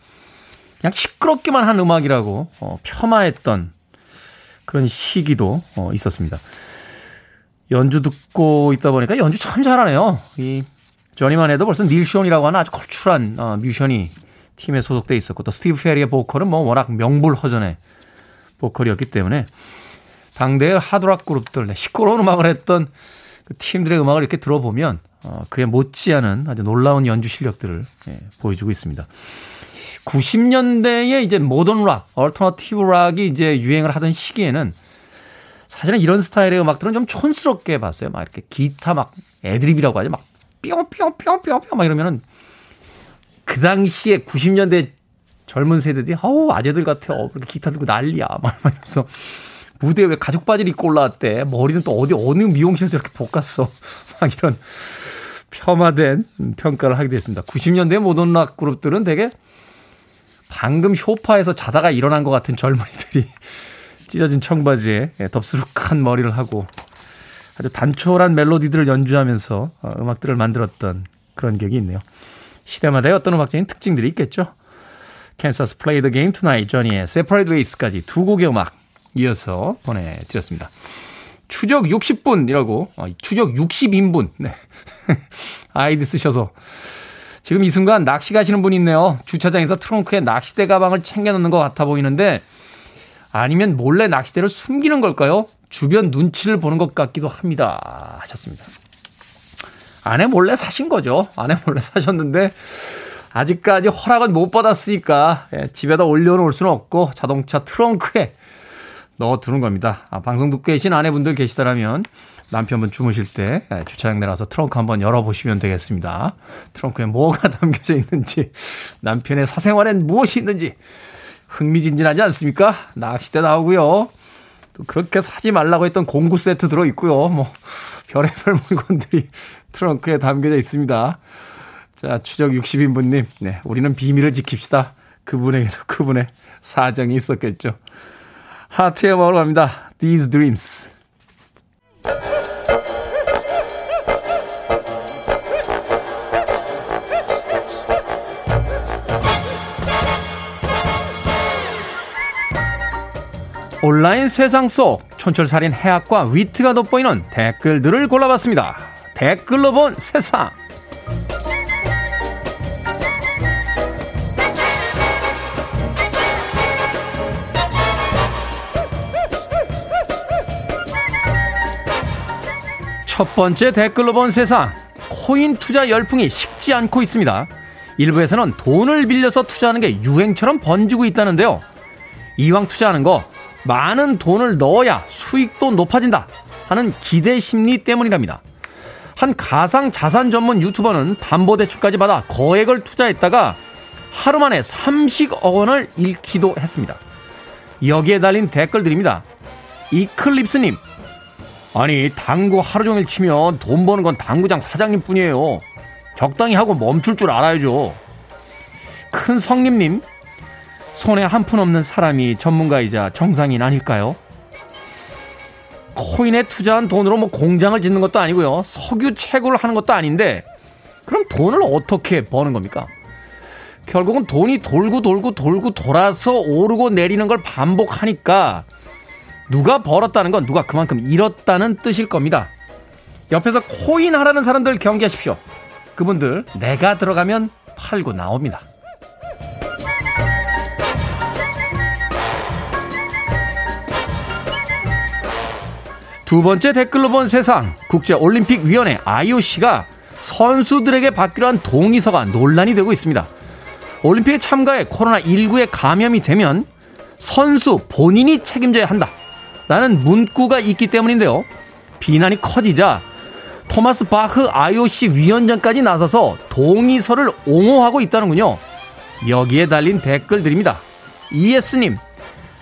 그냥 시끄럽기만 한 음악이라고 어, 폄하했던 그런 시기도 어, 있었습니다. 연주 듣고 있다 보니까 연주 참 잘하네요. 이 저니만 해도 벌써 닐 쇼이라고 하는 아주 걸출한 어, 뮤션이 팀에 소속돼 있었고 또 스티브 페리의 보컬은 뭐 워낙 명불허전의 보컬이었기 때문에 당대의 하드락 그룹들 네, 시끄러운 음악을 했던 그 팀들의 음악을 이렇게 들어보면 어, 그에 못지않은 아주 놀라운 연주 실력들을 예, 보여주고 있습니다. 90년대에 이제 모던 락, alternative 락이 이제 유행을 하던 시기에는 사실은 이런 스타일의 음악들은 좀 촌스럽게 봤어요. 막 이렇게 기타 막 애드립이라고 하죠. 막 뿅뿅뿅뿅뿅 막 이러면은 그 당시에 90년대 젊은 세대들이 아우 아재들 같아. 어, 그렇게 기타 들고 난리야. 막 이러면서 무대에 왜 가죽 바지를 입고 올라왔대. 머리는 또 어디 어느 미용실에서 이렇게 볶았어. 막 이런 폄하된 평가를 하게 됐습니다. 90년대 모던 락 그룹들은 되게 방금 쇼파에서 자다가 일어난 것 같은 젊은이들이 찢어진 청바지에 예, 덥수룩한 머리를 하고 아주 단촐한 멜로디들을 연주하면서 어, 음악들을 만들었던 그런 기억이 있네요. 시대마다의 어떤 음악적인 특징들이 있겠죠. 캔사스 Play the Game Tonight 저니의 Separate Ways까지 두 곡의 음악 이어서 보내드렸습니다. 추적 60분이라고 어, 추적 60인분 네. 아이디 쓰셔서 지금 이 순간 낚시 가시는 분이 있네요. 주차장에서 트렁크에 낚싯대 가방을 챙겨놓는 것 같아 보이는데 아니면 몰래 낚싯대를 숨기는 걸까요? 주변 눈치를 보는 것 같기도 합니다. 하셨습니다. 아내 몰래 사신 거죠. 아내 몰래 사셨는데 아직까지 허락은 못 받았으니까 예, 집에다 올려놓을 수는 없고 자동차 트렁크에 넣어두는 겁니다. 아, 방송 듣고 계신 아내분들 계시다라면 남편분 주무실 때 예, 주차장 내려서 트렁크 한번 열어보시면 되겠습니다. 트렁크에 뭐가 담겨져 있는지 남편의 사생활엔 무엇이 있는지 흥미진진하지 않습니까? 낚싯대 나오고요. 또 그렇게 사지 말라고 했던 공구 세트 들어 있고요. 뭐 별의별 물건들이 트렁크에 담겨져 있습니다. 자, 추적 60인분님, 네, 우리는 비밀을 지킵시다. 그분에게도 그분의 사정이 있었겠죠. 하트의 마으로 갑니다. These Dreams. 온라인 세상 속 촌철살인 해학과 위트가 돋보이는 댓글들을 골라봤습니다. 댓글로 본 세상. 첫 번째 댓글로 본 세상. 코인 투자 열풍이 식지 않고 있습니다. 일부에서는 돈을 빌려서 투자하는 게 유행처럼 번지고 있다는데요. 이왕 투자하는 거 많은 돈을 넣어야 수익도 높아진다 하는 기대 심리 때문이랍니다. 한 가상 자산 전문 유튜버는 담보 대출까지 받아 거액을 투자했다가 하루 만에 30억 원을 잃기도 했습니다. 여기에 달린 댓글들입니다. 이클립스님, 아니, 당구 하루 종일 치면 돈 버는 건 당구장 사장님 뿐이에요. 적당히 하고 멈출 줄 알아야죠. 큰 성님님, 손에 한 푼 없는 사람이 전문가이자 정상인 아닐까요? 코인에 투자한 돈으로 뭐 공장을 짓는 것도 아니고요. 석유 채굴을 하는 것도 아닌데 그럼 돈을 어떻게 버는 겁니까? 결국은 돈이 돌고 돌고 돌고 돌아서 오르고 내리는 걸 반복하니까 누가 벌었다는 건 누가 그만큼 잃었다는 뜻일 겁니다. 옆에서 코인 하라는 사람들 경계하십시오. 그분들 내가 들어가면 팔고 나옵니다. 두 번째 댓글로 본 세상 국제올림픽위원회 IOC가 선수들에게 받기로 한 동의서가 논란이 되고 있습니다. 올림픽에 참가해 코로나19에 감염이 되면 선수 본인이 책임져야 한다. 라는 문구가 있기 때문인데요. 비난이 커지자 토마스 바흐 IOC 위원장까지 나서서 동의서를 옹호하고 있다는군요. 여기에 달린 댓글들입니다. ES님,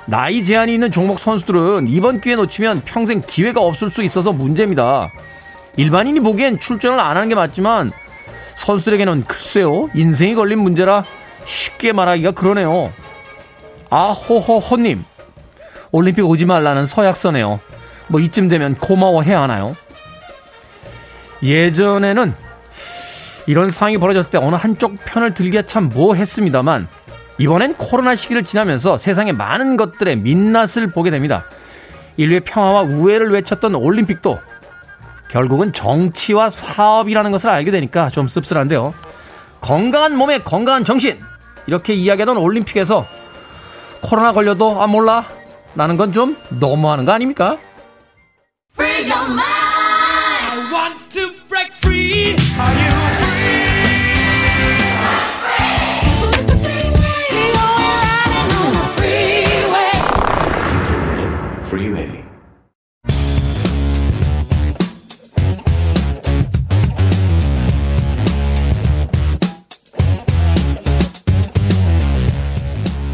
나이 제한이 있는 종목 선수들은 이번 기회 놓치면 평생 기회가 없을 수 있어서 문제입니다. 일반인이 보기엔 출전을 안 하는 게 맞지만 선수들에게는 글쎄요, 인생이 걸린 문제라 쉽게 말하기가 그러네요. 아호호호님, 올림픽 오지 말라는 서약서네요. 뭐 이쯤 되면 고마워해야 하나요? 예전에는 이런 상황이 벌어졌을 때 어느 한쪽 편을 들기가 참 뭐했습니다만 이번엔 코로나 시기를 지나면서 세상의 많은 것들의 민낯을 보게 됩니다. 인류의 평화와 우애를 외쳤던 올림픽도 결국은 정치와 사업이라는 것을 알게 되니까 좀 씁쓸한데요. 건강한 몸에 건강한 정신 이렇게 이야기하던 올림픽에서 코로나 걸려도 아 몰라 라는 건 좀 너무하는 거 아닙니까?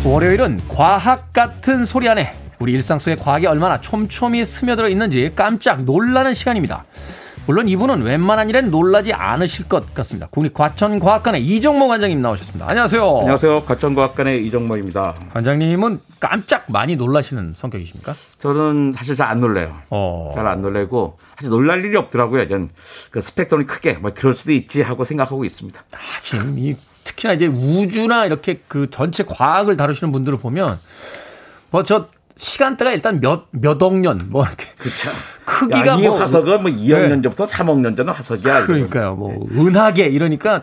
월요일은 과학 같은 소리 안에 우리 일상 속에 과학이 얼마나 촘촘히 스며들어 있는지 깜짝 놀라는 시간입니다. 물론 이분은 웬만한 일엔 놀라지 않으실 것 같습니다. 국립과천과학관의 이정모 관장님 나오셨습니다. 안녕하세요. 안녕하세요. 과천과학관의 이정모입니다. 관장님은 깜짝 많이 놀라시는 성격이십니까? 저는 사실 잘 안 놀래요. 어. 잘안 놀래고 사실 놀랄 일이 없더라고요. 저는 그 스펙트럼이 크게 뭐 그럴 수도 있지 하고 생각하고 있습니다. 하긴 이 특히나 이제 우주나 이렇게 그 전체 과학을 다루시는 분들을 보면 뭐저 시간대가 일단 몇, 몇억 년, 뭐, 이렇게. 그쵸. 크기가 야, 이 뭐. 화석은 뭐 2억 네. 년 전부터 3억 년 전은 화석이야. 그러니까요. 뭐, 은하계 이러니까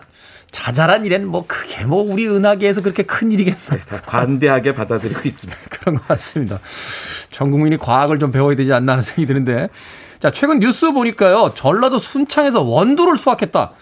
자잘한 일엔 뭐 크게 뭐 우리 은하계에서 그렇게 큰 일이겠나. 네, 관대하게 받아들이고 있습니다. 그런 것 같습니다. 전 국민이 과학을 좀 배워야 되지 않나 하는 생각이 드는데. 자, 최근 뉴스 보니까요. 전라도 순창에서 원두를 수확했다.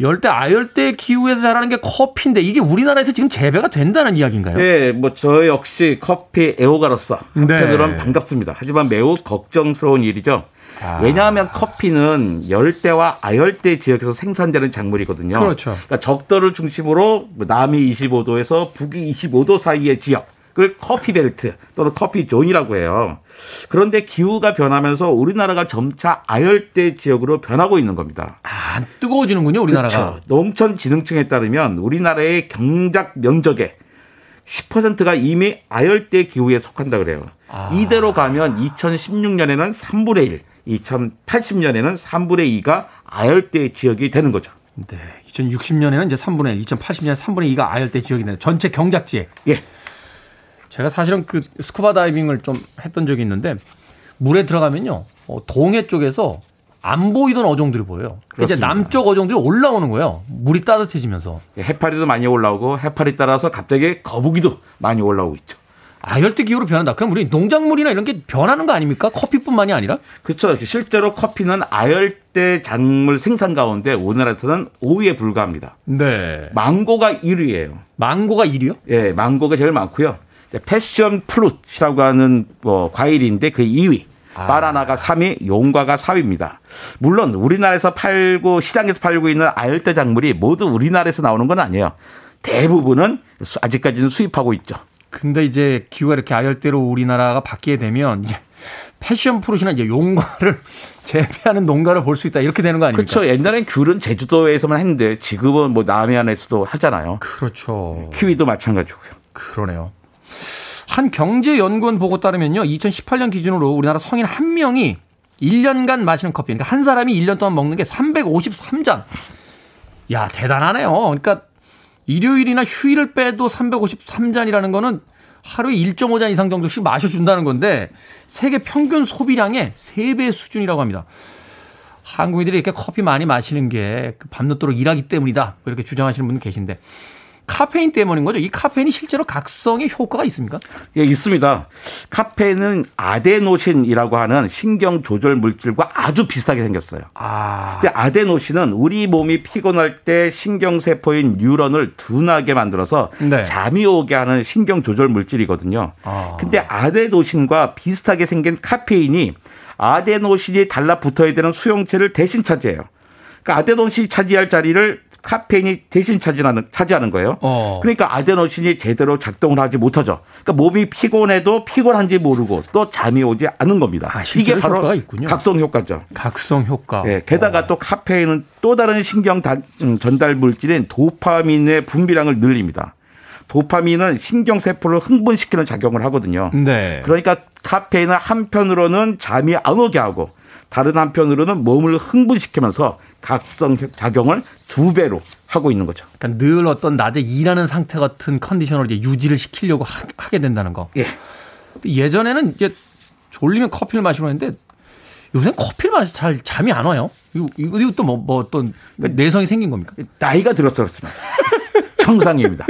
열대 아열대 기후에서 자라는 게 커피인데 이게 우리나라에서 지금 재배가 된다는 이야기인가요? 네, 뭐 저 역시 커피 애호가로서 한편으로는 네. 반갑습니다. 하지만 매우 걱정스러운 일이죠. 아. 왜냐하면 커피는 열대와 아열대 지역에서 생산되는 작물이거든요. 그렇죠. 그러니까 적도를 중심으로 뭐 남위 25도에서 북위 25도 사이의 지역. 그걸 커피 벨트 또는 커피 존이라고 해요. 그런데 기후가 변하면서 우리나라가 점차 아열대 지역으로 변하고 있는 겁니다. 아, 뜨거워지는군요, 우리나라가. 그렇죠. 농촌진흥청에 따르면 우리나라의 경작 면적의 10%가 이미 아열대 기후에 속한다 그래요. 아. 이대로 가면 2016년에는 3분의 1, 2080년에는 3분의 2가 아열대 지역이 되는 거죠. 네. 2060년에는 이제 3분의 1, 2080년 3분의 2가 아열대 지역이 되는 전체 경작지에. 예. 제가 사실은 그 스쿠버 다이빙을 좀 했던 적이 있는데 물에 들어가면요. 어, 동해 쪽에서 안 보이던 어종들이 보여요. 그러니까 이제 남쪽 어종들이 올라오는 거예요. 물이 따뜻해지면서. 예, 해파리도 많이 올라오고 해파리 따라서 갑자기 거북이도 많이 올라오고 있죠. 아, 열대 기후로 변한다. 그럼 우리 농작물이나 이런 게 변하는 거 아닙니까? 커피뿐만이 아니라? 그렇죠. 실제로 커피는 아열대 작물 생산 가운데 우리나라에서는 5위에 불과합니다. 네. 망고가 1위예요. 망고가 1위요? 예, 망고가 제일 많고요. 패션 프루트라고 하는 뭐 과일인데 그 2위. 아. 바나나가 3위, 용과가 4위입니다. 물론 우리나라에서 팔고 시장에서 팔고 있는 아열대 작물이 모두 우리나라에서 나오는 건 아니에요. 대부분은 아직까지는 수입하고 있죠. 근데 이제 기후가 이렇게 아열대로 우리나라가 바뀌게 되면 이제 패션 프루트나 이제 용과를 재배하는 농가를 볼 수 있다 이렇게 되는 거 아닙니까? 그렇죠. 옛날엔 귤은 제주도에서만 했는데 지금은 뭐 남해안에서도 하잖아요. 그렇죠. 키위도 마찬가지고요. 그러네요. 한 경제연구원 보고 따르면요. 2018년 기준으로 우리나라 성인 한 명이 1년간 마시는 커피, 그러니까 한 사람이 1년 동안 먹는 게 353잔. 야, 대단하네요. 그러니까 일요일이나 휴일을 빼도 353잔이라는 거는 하루에 1.5잔 이상 정도씩 마셔준다는 건데 세계 평균 소비량의 3배 수준이라고 합니다. 한국인들이 이렇게 커피 많이 마시는 게그 밤늦도록 일하기 때문이다. 뭐 이렇게 주장하시는 분 계신데 카페인 때문인 거죠. 이 카페인이 실제로 각성에 효과가 있습니까? 예, 있습니다. 카페인은 아데노신이라고 하는 신경 조절 물질과 아주 비슷하게 생겼어요. 아. 근데 아데노신은 우리 몸이 피곤할 때 신경 세포인 뉴런을 둔하게 만들어서 네. 잠이 오게 하는 신경 조절 물질이거든요. 아. 근데 아데노신과 비슷하게 생긴 카페인이 아데노신이 달라붙어야 되는 수용체를 대신 차지해요. 그러니까 아데노신이 차지할 자리를 카페인이 대신 차지하는 차지하는 거예요. 어. 그러니까 아데노신이 제대로 작동을 하지 못하죠. 그러니까 몸이 피곤해도 피곤한지 모르고 또 잠이 오지 않는 겁니다. 아, 이게 바로 각성 효과죠. 각성 효과. 네, 게다가 어. 또 카페인은 또 다른 신경 음, 전달 물질인 도파민의 분비량을 늘립니다. 도파민은 신경 세포를 흥분시키는 작용을 하거든요. 네. 그러니까 카페인은 한편으로는 잠이 안 오게 하고 다른 한편으로는 몸을 흥분시키면서 각성 작용을 두 배로 하고 있는 거죠. 그러니까 늘 어떤 낮에 일하는 상태 같은 컨디션을 이제 유지를 시키려고 하, 게 된다는 거. 예. 예전에는 이제 졸리면 커피를 마시고 했는데 요새 커피를 마시 잘 잠이 안 와요. 이거 이거 또뭐 뭐 어떤 내성이 생긴 겁니까? 나이가 들어서 그렇습니다. 정상입니다.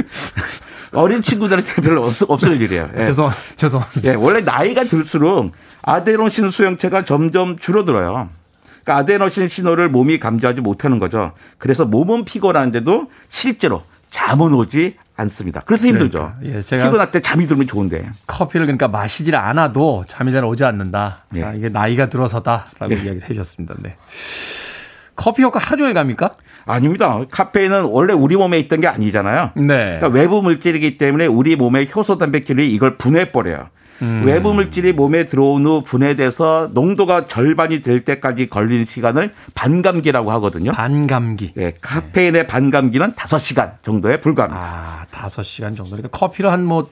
어린 친구들한테 별로 없, 없을 일이에요. 예. 죄송 죄송합니다. 예, 원래 나이가 들수록 아데노신 수용체가 점점 줄어들어요. 그러니까 아데노신 신호를 몸이 감지하지 못하는 거죠. 그래서 몸은 피곤한데도 실제로 잠은 오지 않습니다. 그래서 힘들죠. 그러니까. 예, 피곤할 때 잠이 들면 좋은데. 커피를 그러니까 마시질 않아도 잠이 잘 오지 않는다. 네. 아, 이게 나이가 들어서다라고 네. 이야기를 해주셨습니다. 네. 커피 효과 하루 종일 갑니까? 아닙니다. 카페인은 원래 우리 몸에 있던 게 아니잖아요. 네. 그러니까 외부 물질이기 때문에 우리 몸의 효소 단백질이 이걸 분해버려요. 음. 외부 물질이 몸에 들어온 후 분해돼서 농도가 절반이 될 때까지 걸리는 시간을 반감기라고 하거든요. 반감기. 네, 카페인의 반감기는 5시간 정도에 불과합니다. 아, 5시간 정도. 그러니까 커피를 한뭐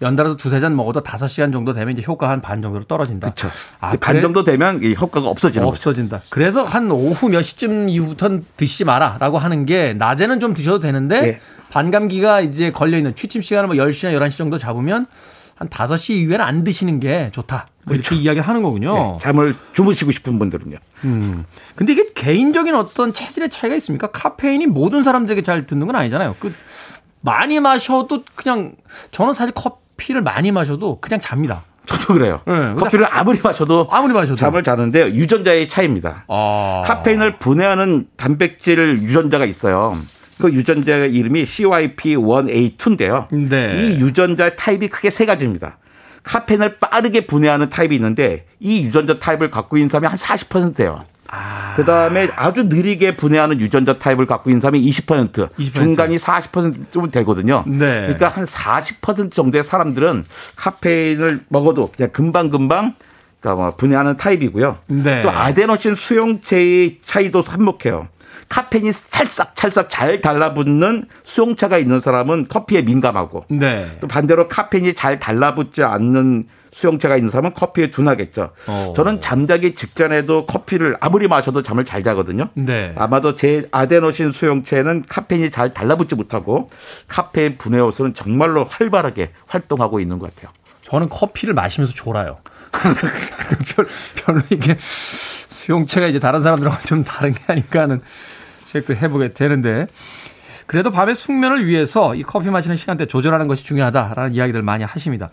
연달아서 두세 잔 먹어도 5시간 정도 되면 이제 효과 한 반 정도로 떨어진다. 그렇죠. 아, 반 그래? 정도 되면 이 효과가 없어지는 없어진다. 거죠. 그래서 한 오후 몇 시쯤 이후부터는 드시지 마라라고 하는 게 낮에는 좀 드셔도 되는데 네. 반감기가 이제 걸려 있는 취침 시간을 뭐 10시나 11시 정도 잡으면 한 5시 이후에는 안 드시는 게 좋다. 뭐 이렇게 그렇죠. 이야기를 하는 거군요. 네, 잠을 주무시고 싶은 분들은요. 음. 근데 이게 개인적인 어떤 체질의 차이가 있습니까? 카페인이 모든 사람들에게 잘 듣는 건 아니잖아요. 그 많이 마셔도 그냥 저는 사실 커피를 많이 마셔도 그냥 잡니다. 저도 그래요. 네, 커피를 아무리 마셔도 아무리 마셔도 잠을 자는데 유전자의 차이입니다. 아. 카페인을 분해하는 단백질 유전자가 있어요. 그 유전자 이름이 CYP1A2인데요. 네. 이 유전자 타입이 크게 세 가지입니다. 카페인을 빠르게 분해하는 타입이 있는데 이 유전자 타입을 갖고 있는 사람이 한 40%예요. 아. 그 다음에 아주 느리게 분해하는 유전자 타입을 갖고 있는 사람이 20%, 20%. 중간이 40%쯤 되거든요. 네. 그러니까 한 40% 정도의 사람들은 카페인을 먹어도 그냥 금방 금방 그러니까 뭐 분해하는 타입이고요. 네. 또 아데노신 수용체의 차이도 한몫해요. 카페인이 찰싹찰싹 잘 달라붙는 수용차가 있는 사람은 커피에 민감하고 네. 또 반대로 카페인이 잘 달라붙지 않는 수용체가 있는 사람은 커피에 둔하겠죠. 어. 저는 잠자기 직전에도 커피를 아무리 마셔도 잠을 잘 자거든요. 네. 아마도 제 아데노신 수용체는 카페인이 잘 달라붙지 못하고 카페인 분해 효소는 정말로 활발하게 활동하고 있는 것 같아요. 저는 커피를 마시면서 졸아요. 별, 별로 이게 수용체가 이제 다른 사람들하고 좀 다른 게 아닌가 하는 생각도 해보게 되는데 그래도 밤에 숙면을 위해서 이 커피 마시는 시간대 조절하는 것이 중요하다라는 이야기들 많이 하십니다.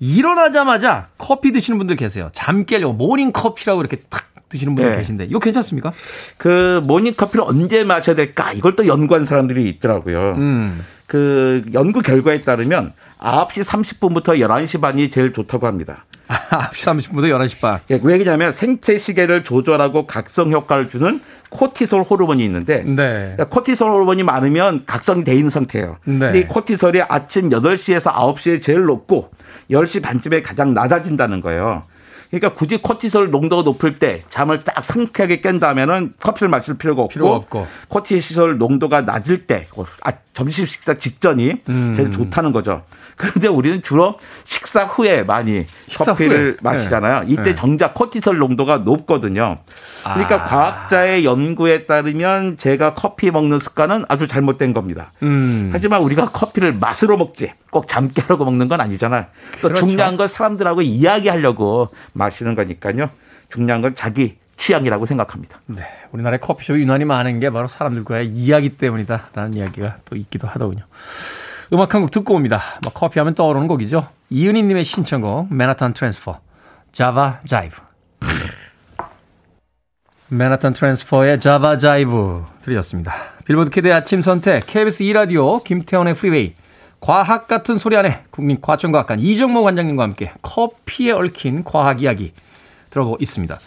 일어나자마자 커피 드시는 분들 계세요. 잠 깨려고 모닝 커피라고 이렇게 탁 드시는 분들 네. 계신데 이거 괜찮습니까? 그 모닝 커피를 언제 마셔야 될까? 이걸 또 연구한 사람들이 있더라고요. 음. 그 연구 결과에 따르면 9시 30분부터 11시 반이 제일 좋다고 합니다. 9시 30분부터 11시 반. 예, 왜냐하면 생체 시계를 조절하고 각성 효과를 주는 코티솔 호르몬이 있는데 네. 그러니까 코티솔 호르몬이 많으면 각성이 돼 있는 상태예요. 네. 근데 이 코티솔이 아침 8시에서 9시에 제일 높고 10시 반쯤에 가장 낮아진다는 거예요. 그러니까 굳이 코티솔 농도가 높을 때 잠을 딱 상쾌하게 깬다면은 커피를 마실 필요가 없고, 필요가 없고. 코티솔 농도가 낮을 때 아, 점심 식사 직전이 음. 제일 좋다는 거죠. 그런데 우리는 주로 식사 후에 많이 식사 커피를 후에. 마시잖아요. 네. 이때 네. 정작 코티솔 농도가 높거든요. 그러니까 아. 과학자의 연구에 따르면 제가 커피 먹는 습관은 아주 잘못된 겁니다. 음. 하지만 우리가 커피를 맛으로 먹지 꼭 잠 깨려고 먹는 건 아니잖아요. 또 그렇죠. 중요한 건 사람들하고 이야기하려고 마시는 거니까요. 중요한 건 자기 취향이라고 생각합니다. 네. 우리나라에 커피숍이 유난히 많은 게 바로 사람들과의 이야기 때문이다라는 이야기가 또 있기도 하더군요. 음악 한 곡 듣고 옵니다. 뭐 커피 하면 떠오르는 곡이죠. 이은희님의 신청곡 맨하탄 트랜스퍼 자바 자이브 맨하탄 트랜스퍼의 자바 자이브 들으셨습니다. 빌보드 키드의 아침 선택 KBS 2라디오 김태원의 프리웨이 과학 같은 소리 하네 국립과천과학관 이정모 관장님과 함께 커피에 얽힌 과학 이야기 들어보고 있습니다.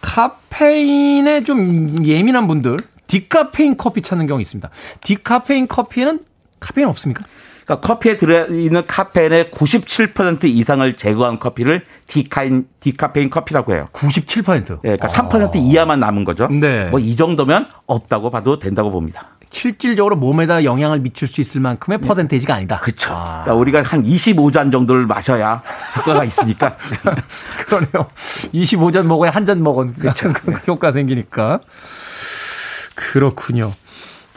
카페인에 좀 예민한 분들 디카페인 커피 찾는 경우 있습니다. 디카페인 커피에는 카페인 없습니까? 그러니까 커피에 들어있는 카페인의 97% 이상을 제거한 커피를 디카인, 디카페인 커피라고 해요. 97%? 예, 그러니까 아. 3% 이하만 남은 거죠. 네. 뭐 이 정도면 없다고 봐도 된다고 봅니다. 실질적으로 몸에다 영향을 미칠 수 있을 만큼의 네. 퍼센테이지가 아니다. 그렇죠. 아. 그러니까 우리가 한 25잔 정도를 마셔야 효과가 있으니까. 그러네요. 25잔 먹어야 한 잔 먹은 그렇죠. 그 효과 생기니까. 그렇군요.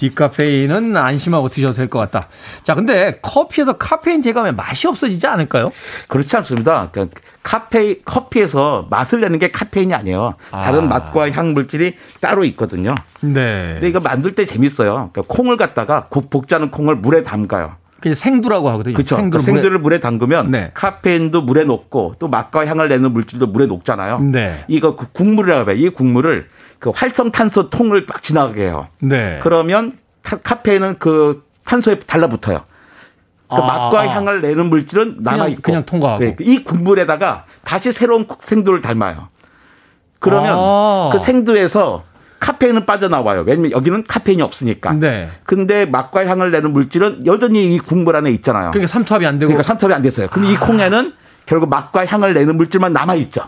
디카페인은 안심하고 드셔도 될 것 같다. 자, 근데 커피에서 카페인 제거하면 맛이 없어지지 않을까요? 그렇지 않습니다. 그러니까 카페 커피에서 맛을 내는 게 카페인이 아니에요. 다른 아. 맛과 향 물질이 따로 있거든요. 네. 근데 이거 만들 때 재밌어요. 그러니까 콩을 갖다가 국 볶자는 콩을 물에 담가요. 그냥 생두라고 하거든요. 그렇죠. 생두를, 그러니까 생두를 물에, 물에 담그면 네. 카페인도 물에 녹고 또 맛과 향을 내는 물질도 물에 녹잖아요. 네. 이거 국물이라고 해요. 이 국물을 그 활성탄소 통을 막 지나가게 해요. 네. 그러면 카페인은 그 탄소에 달라붙어요. 그 아, 맛과 아. 향을 내는 물질은 남아 있고 그냥, 그냥 통과하고 네. 이 국물에다가 다시 새로운 생두를 닮아요. 그러면 아. 그 생두에서 카페인은 빠져나와요. 왜냐면 여기는 카페인이 없으니까. 네. 근데 맛과 향을 내는 물질은 여전히 이 국물 안에 있잖아요. 그러니까 삼투압이 안 되고. 그러니까 삼투압이 안 됐어요. 그럼 아. 이 콩에는 결국 맛과 향을 내는 물질만 남아 있죠.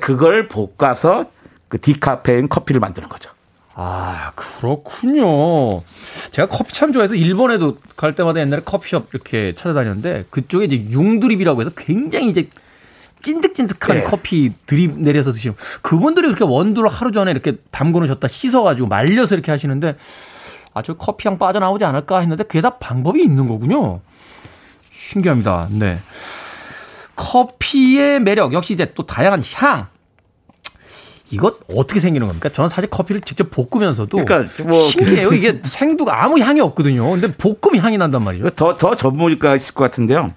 그걸 볶아서 그 디카페인 커피를 만드는 거죠. 아, 그렇군요. 제가 커피 참 좋아해서 일본에도 갈 때마다 옛날에 커피숍 이렇게 찾아다녔는데 그쪽에 이제 융드립이라고 해서 굉장히 이제 찐득찐득한 네. 커피 드립 내려서 드시는 그분들이 그렇게 원두를 하루 전에 이렇게 담궈 놓으셨다 씻어가지고 말려서 이렇게 하시는데 아, 저 커피향 빠져나오지 않을까 했는데 그게 다 방법이 있는 거군요. 신기합니다. 네. 커피의 매력 역시 이제 또 다양한 향 이것 어떻게 생기는 겁니까? 저는 사실 커피를 직접 볶으면서도 그러니까 뭐 신기해요. 이게 생두가 아무 향이 없거든요. 근데 볶음 향이 난단 말이죠. 더 더 전문가 있을 것 같은데요.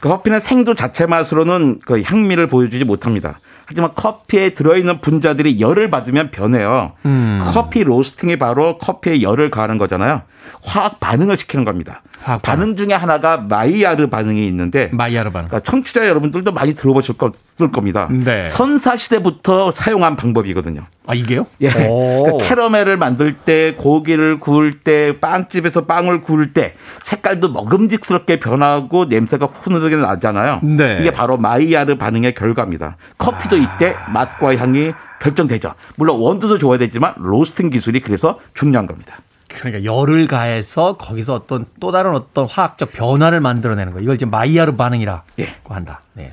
그 커피는 생두 자체 맛으로는 그 향미를 보여주지 못합니다. 하지만 커피에 들어있는 분자들이 열을 받으면 변해요. 음. 커피 로스팅이 바로 커피에 열을 가하는 거잖아요. 화학 반응을 시키는 겁니다. 화학 반응. 중에 하나가 마이야르 반응이 있는데 마이야르 반응. 그러니까 청취자 여러분들도 많이 들어보실 겁니다. 네. 선사 시대부터 사용한 방법이거든요. 아 이게요? 예. 그러니까 캐러멜을 만들 때 고기를 구울 때 빵집에서 빵을 구울 때 색깔도 먹음직스럽게 변하고 냄새가 훈훈하게 나잖아요. 네. 이게 바로 마이야르 반응의 결과입니다. 커피도 아. 이때 맛과 향이 결정되죠. 물론 원두도 좋아야 되지만 로스팅 기술이 그래서 중요한 겁니다. 그러니까 열을 가해서 거기서 어떤 또 다른 어떤 화학적 변화를 만들어내는 거. 이걸 이제 마이야르 반응이라고 예. 한다. 네.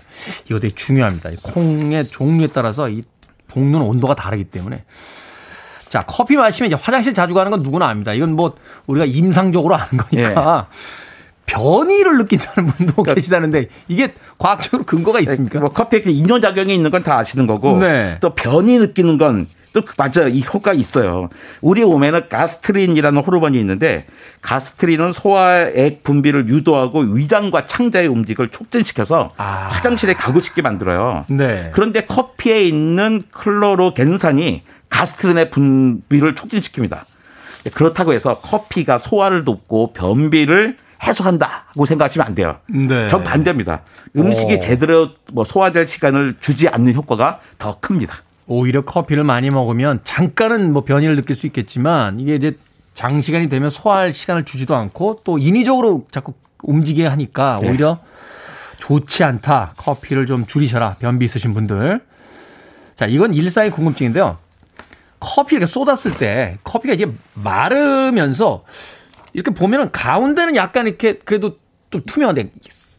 이거 되게 중요합니다. 콩의 종류에 따라서 이 볶는 온도가 다르기 때문에. 자, 커피 마시면 이제 화장실 자주 가는 건 누구나 압니다. 이건 뭐 우리가 임상적으로 아는 거니까. 예. 변이를 느낀다는 분도 그러니까 계시다는데 이게 과학적으로 근거가 있습니까? 뭐 커피에 인연 작용이 있는 건 다 아시는 거고 네. 또 변이 느끼는 건 또 맞아요. 이 효과 있어요. 우리 몸에는 가스트린이라는 호르몬이 있는데 가스트린은 소화액 분비를 유도하고 위장과 창자의 움직임을 촉진시켜서 아. 화장실에 가고 싶게 만들어요. 네. 그런데 커피에 있는 클로로겐산이 가스트린의 분비를 촉진시킵니다. 그렇다고 해서 커피가 소화를 돕고 변비를 해소한다고 생각하시면 안 돼요. 네. 정 반대입니다. 음식이 오. 제대로 뭐 소화될 시간을 주지 않는 효과가 더 큽니다. 오히려 커피를 많이 먹으면 잠깐은 뭐 변이를 느낄 수 있겠지만 이게 이제 장시간이 되면 소화할 시간을 주지도 않고 또 인위적으로 자꾸 움직여야 하니까 네. 오히려 좋지 않다. 커피를 좀 줄이셔라. 변비 있으신 분들. 자, 이건 일상의 궁금증인데요. 커피 이렇게 쏟았을 때 커피가 이게 마르면서 이렇게 보면은 가운데는 약간 이렇게 그래도 좀 투명한데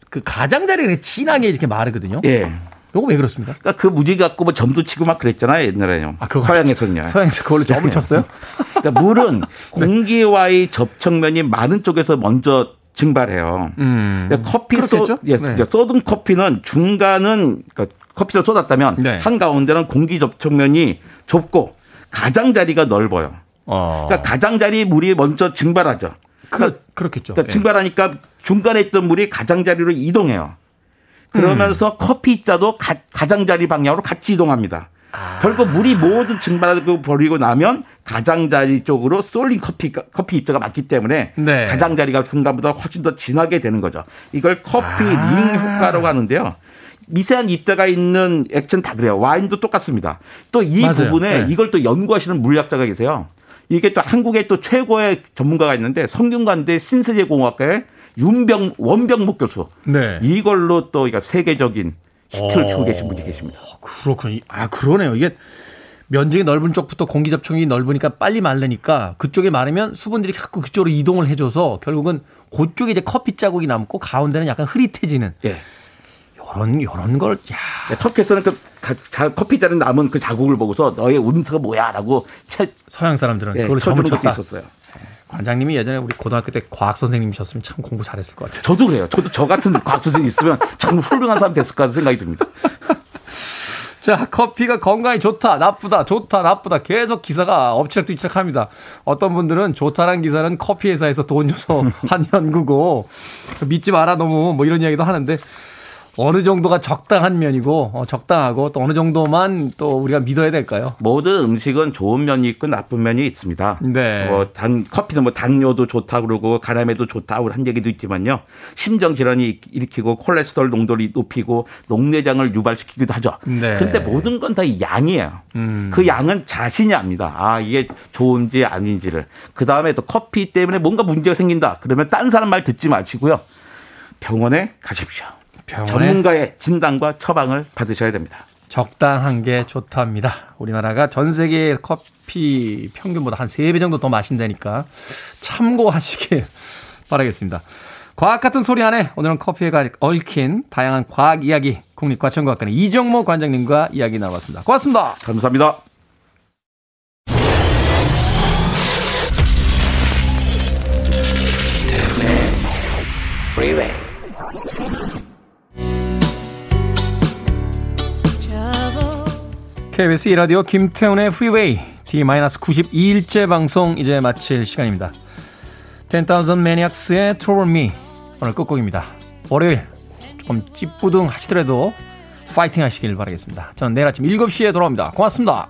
그 가장자리가 진하게 이렇게 마르거든요. 예. 요거 왜 그렇습니까? 그러니까 그 무지 갖고 뭐 점도 치고 막 그랬잖아요 옛날에요. 아, 그거 서양에서는요. 서양에서 그걸로 점을 쳤어요? 그러니까 물은 네. 공기와의 접촉면이 많은 쪽에서 먼저 증발해요. 음, 그러니까 커피 쏟, 예, 네. 쏟은 커피는 중간은 그러니까 커피를 쏟았다면 네. 한 가운데는 공기 접촉면이 좁고 가장자리가 넓어요. 어. 그러니까 가장자리 물이 먼저 증발하죠. 그러니까, 그, 렇겠죠 그러니까 예. 증발하니까 중간에 있던 물이 가장자리로 이동해요. 그러면서 음. 커피 자도 가장자리 방향으로 같이 이동합니다. 아. 결국 물이 모든 증발하고 버리고 나면 가장자리 쪽으로 쏠린 커피 커피 입자가 맞기 때문에 네. 가장자리가 중간보다 훨씬 더 진하게 되는 거죠. 이걸 커피 아. 링 효과라고 하는데요. 미세한 입자가 있는 액체는 다 그래요. 와인도 똑같습니다. 또 이 부분에 네. 이걸 또 연구하시는 물리학자가 계세요. 이게 또 한국에 또 최고의 전문가가 있는데 성균관대 신세계공학과의 윤병 원병목 교수. 네. 이걸로 또 세계적인 히트를 치고 계신 분이 계십니다. 어, 그렇군요. 아 그러네요. 이게 면적이 넓은 쪽부터 공기 접촉이 넓으니까 빨리 마르니까 그쪽에 마르면 수분들이 자꾸 그쪽으로 이동을 해줘서 결국은 그쪽에 이제 커피 자국이 남고 가운데는 약간 흐릿해지는. 예. 요런 요런 걸 야. 네, 터키에서는 그 커피 잔에 남은 그 자국을 보고서 너의 운터가 뭐야라고 서양 사람들은 예, 그걸 점을 쳤다. 있었어요. 관장님이 예전에 우리 고등학교 때 과학 선생님이셨으면 참 공부 잘했을 것 같아요. 저도 그래요. 저도 저 같은 과학 선생님 있으면 참 훌륭한 사람 됐을 것 같은 생각이 듭니다. 자, 커피가 건강에 좋다, 나쁘다, 좋다, 나쁘다. 계속 기사가 엎치락뒤치락 합니다. 어떤 분들은 좋다란 기사는 커피 회사에서 돈 줘서 한 연구고 믿지 마라 너무 뭐 이런 이야기도 하는데 어느 정도가 적당한 면이고 어, 적당하고 또 어느 정도만 또 우리가 믿어야 될까요? 모든 음식은 좋은 면이 있고 나쁜 면이 있습니다. 네. 뭐 단 커피는 뭐 당뇨도 좋다 그러고 가람에도 좋다고 한 얘기도 있지만요. 심정 질환이 일으키고 콜레스테롤 농도를 높이고 녹내장을 유발시키기도 하죠. 네. 그런데 모든 건 다 양이에요. 음. 그 양은 자신이 압니다. 아 이게 좋은지 아닌지를. 그 다음에 또 커피 때문에 뭔가 문제가 생긴다. 그러면 딴 사람 말 듣지 마시고요. 병원에 가십시오. 전문가의 진단과 처방을 받으셔야 됩니다. 적당한 게 좋답니다. 우리나라가 전 세계 커피 평균보다 한 3배 정도 더 마신다니까 참고하시길 바라겠습니다. 과학 같은 소리 안에 오늘은 커피에 얽힌 다양한 과학 이야기 국립과천과학관의 이정모 관장님과 이야기 나눠봤습니다. 고맙습니다. 감사합니다. KBS 이라디오 김태훈의 프리웨이 D-92일째 방송 이제 마칠 시간입니다. 10,000 Maniacs의 Trouble Me 오늘 끝곡입니다. 월요일 조금 찌뿌둥 하시더라도 파이팅 하시길 바라겠습니다. 저는 내일 아침 7시에 돌아옵니다. 고맙습니다.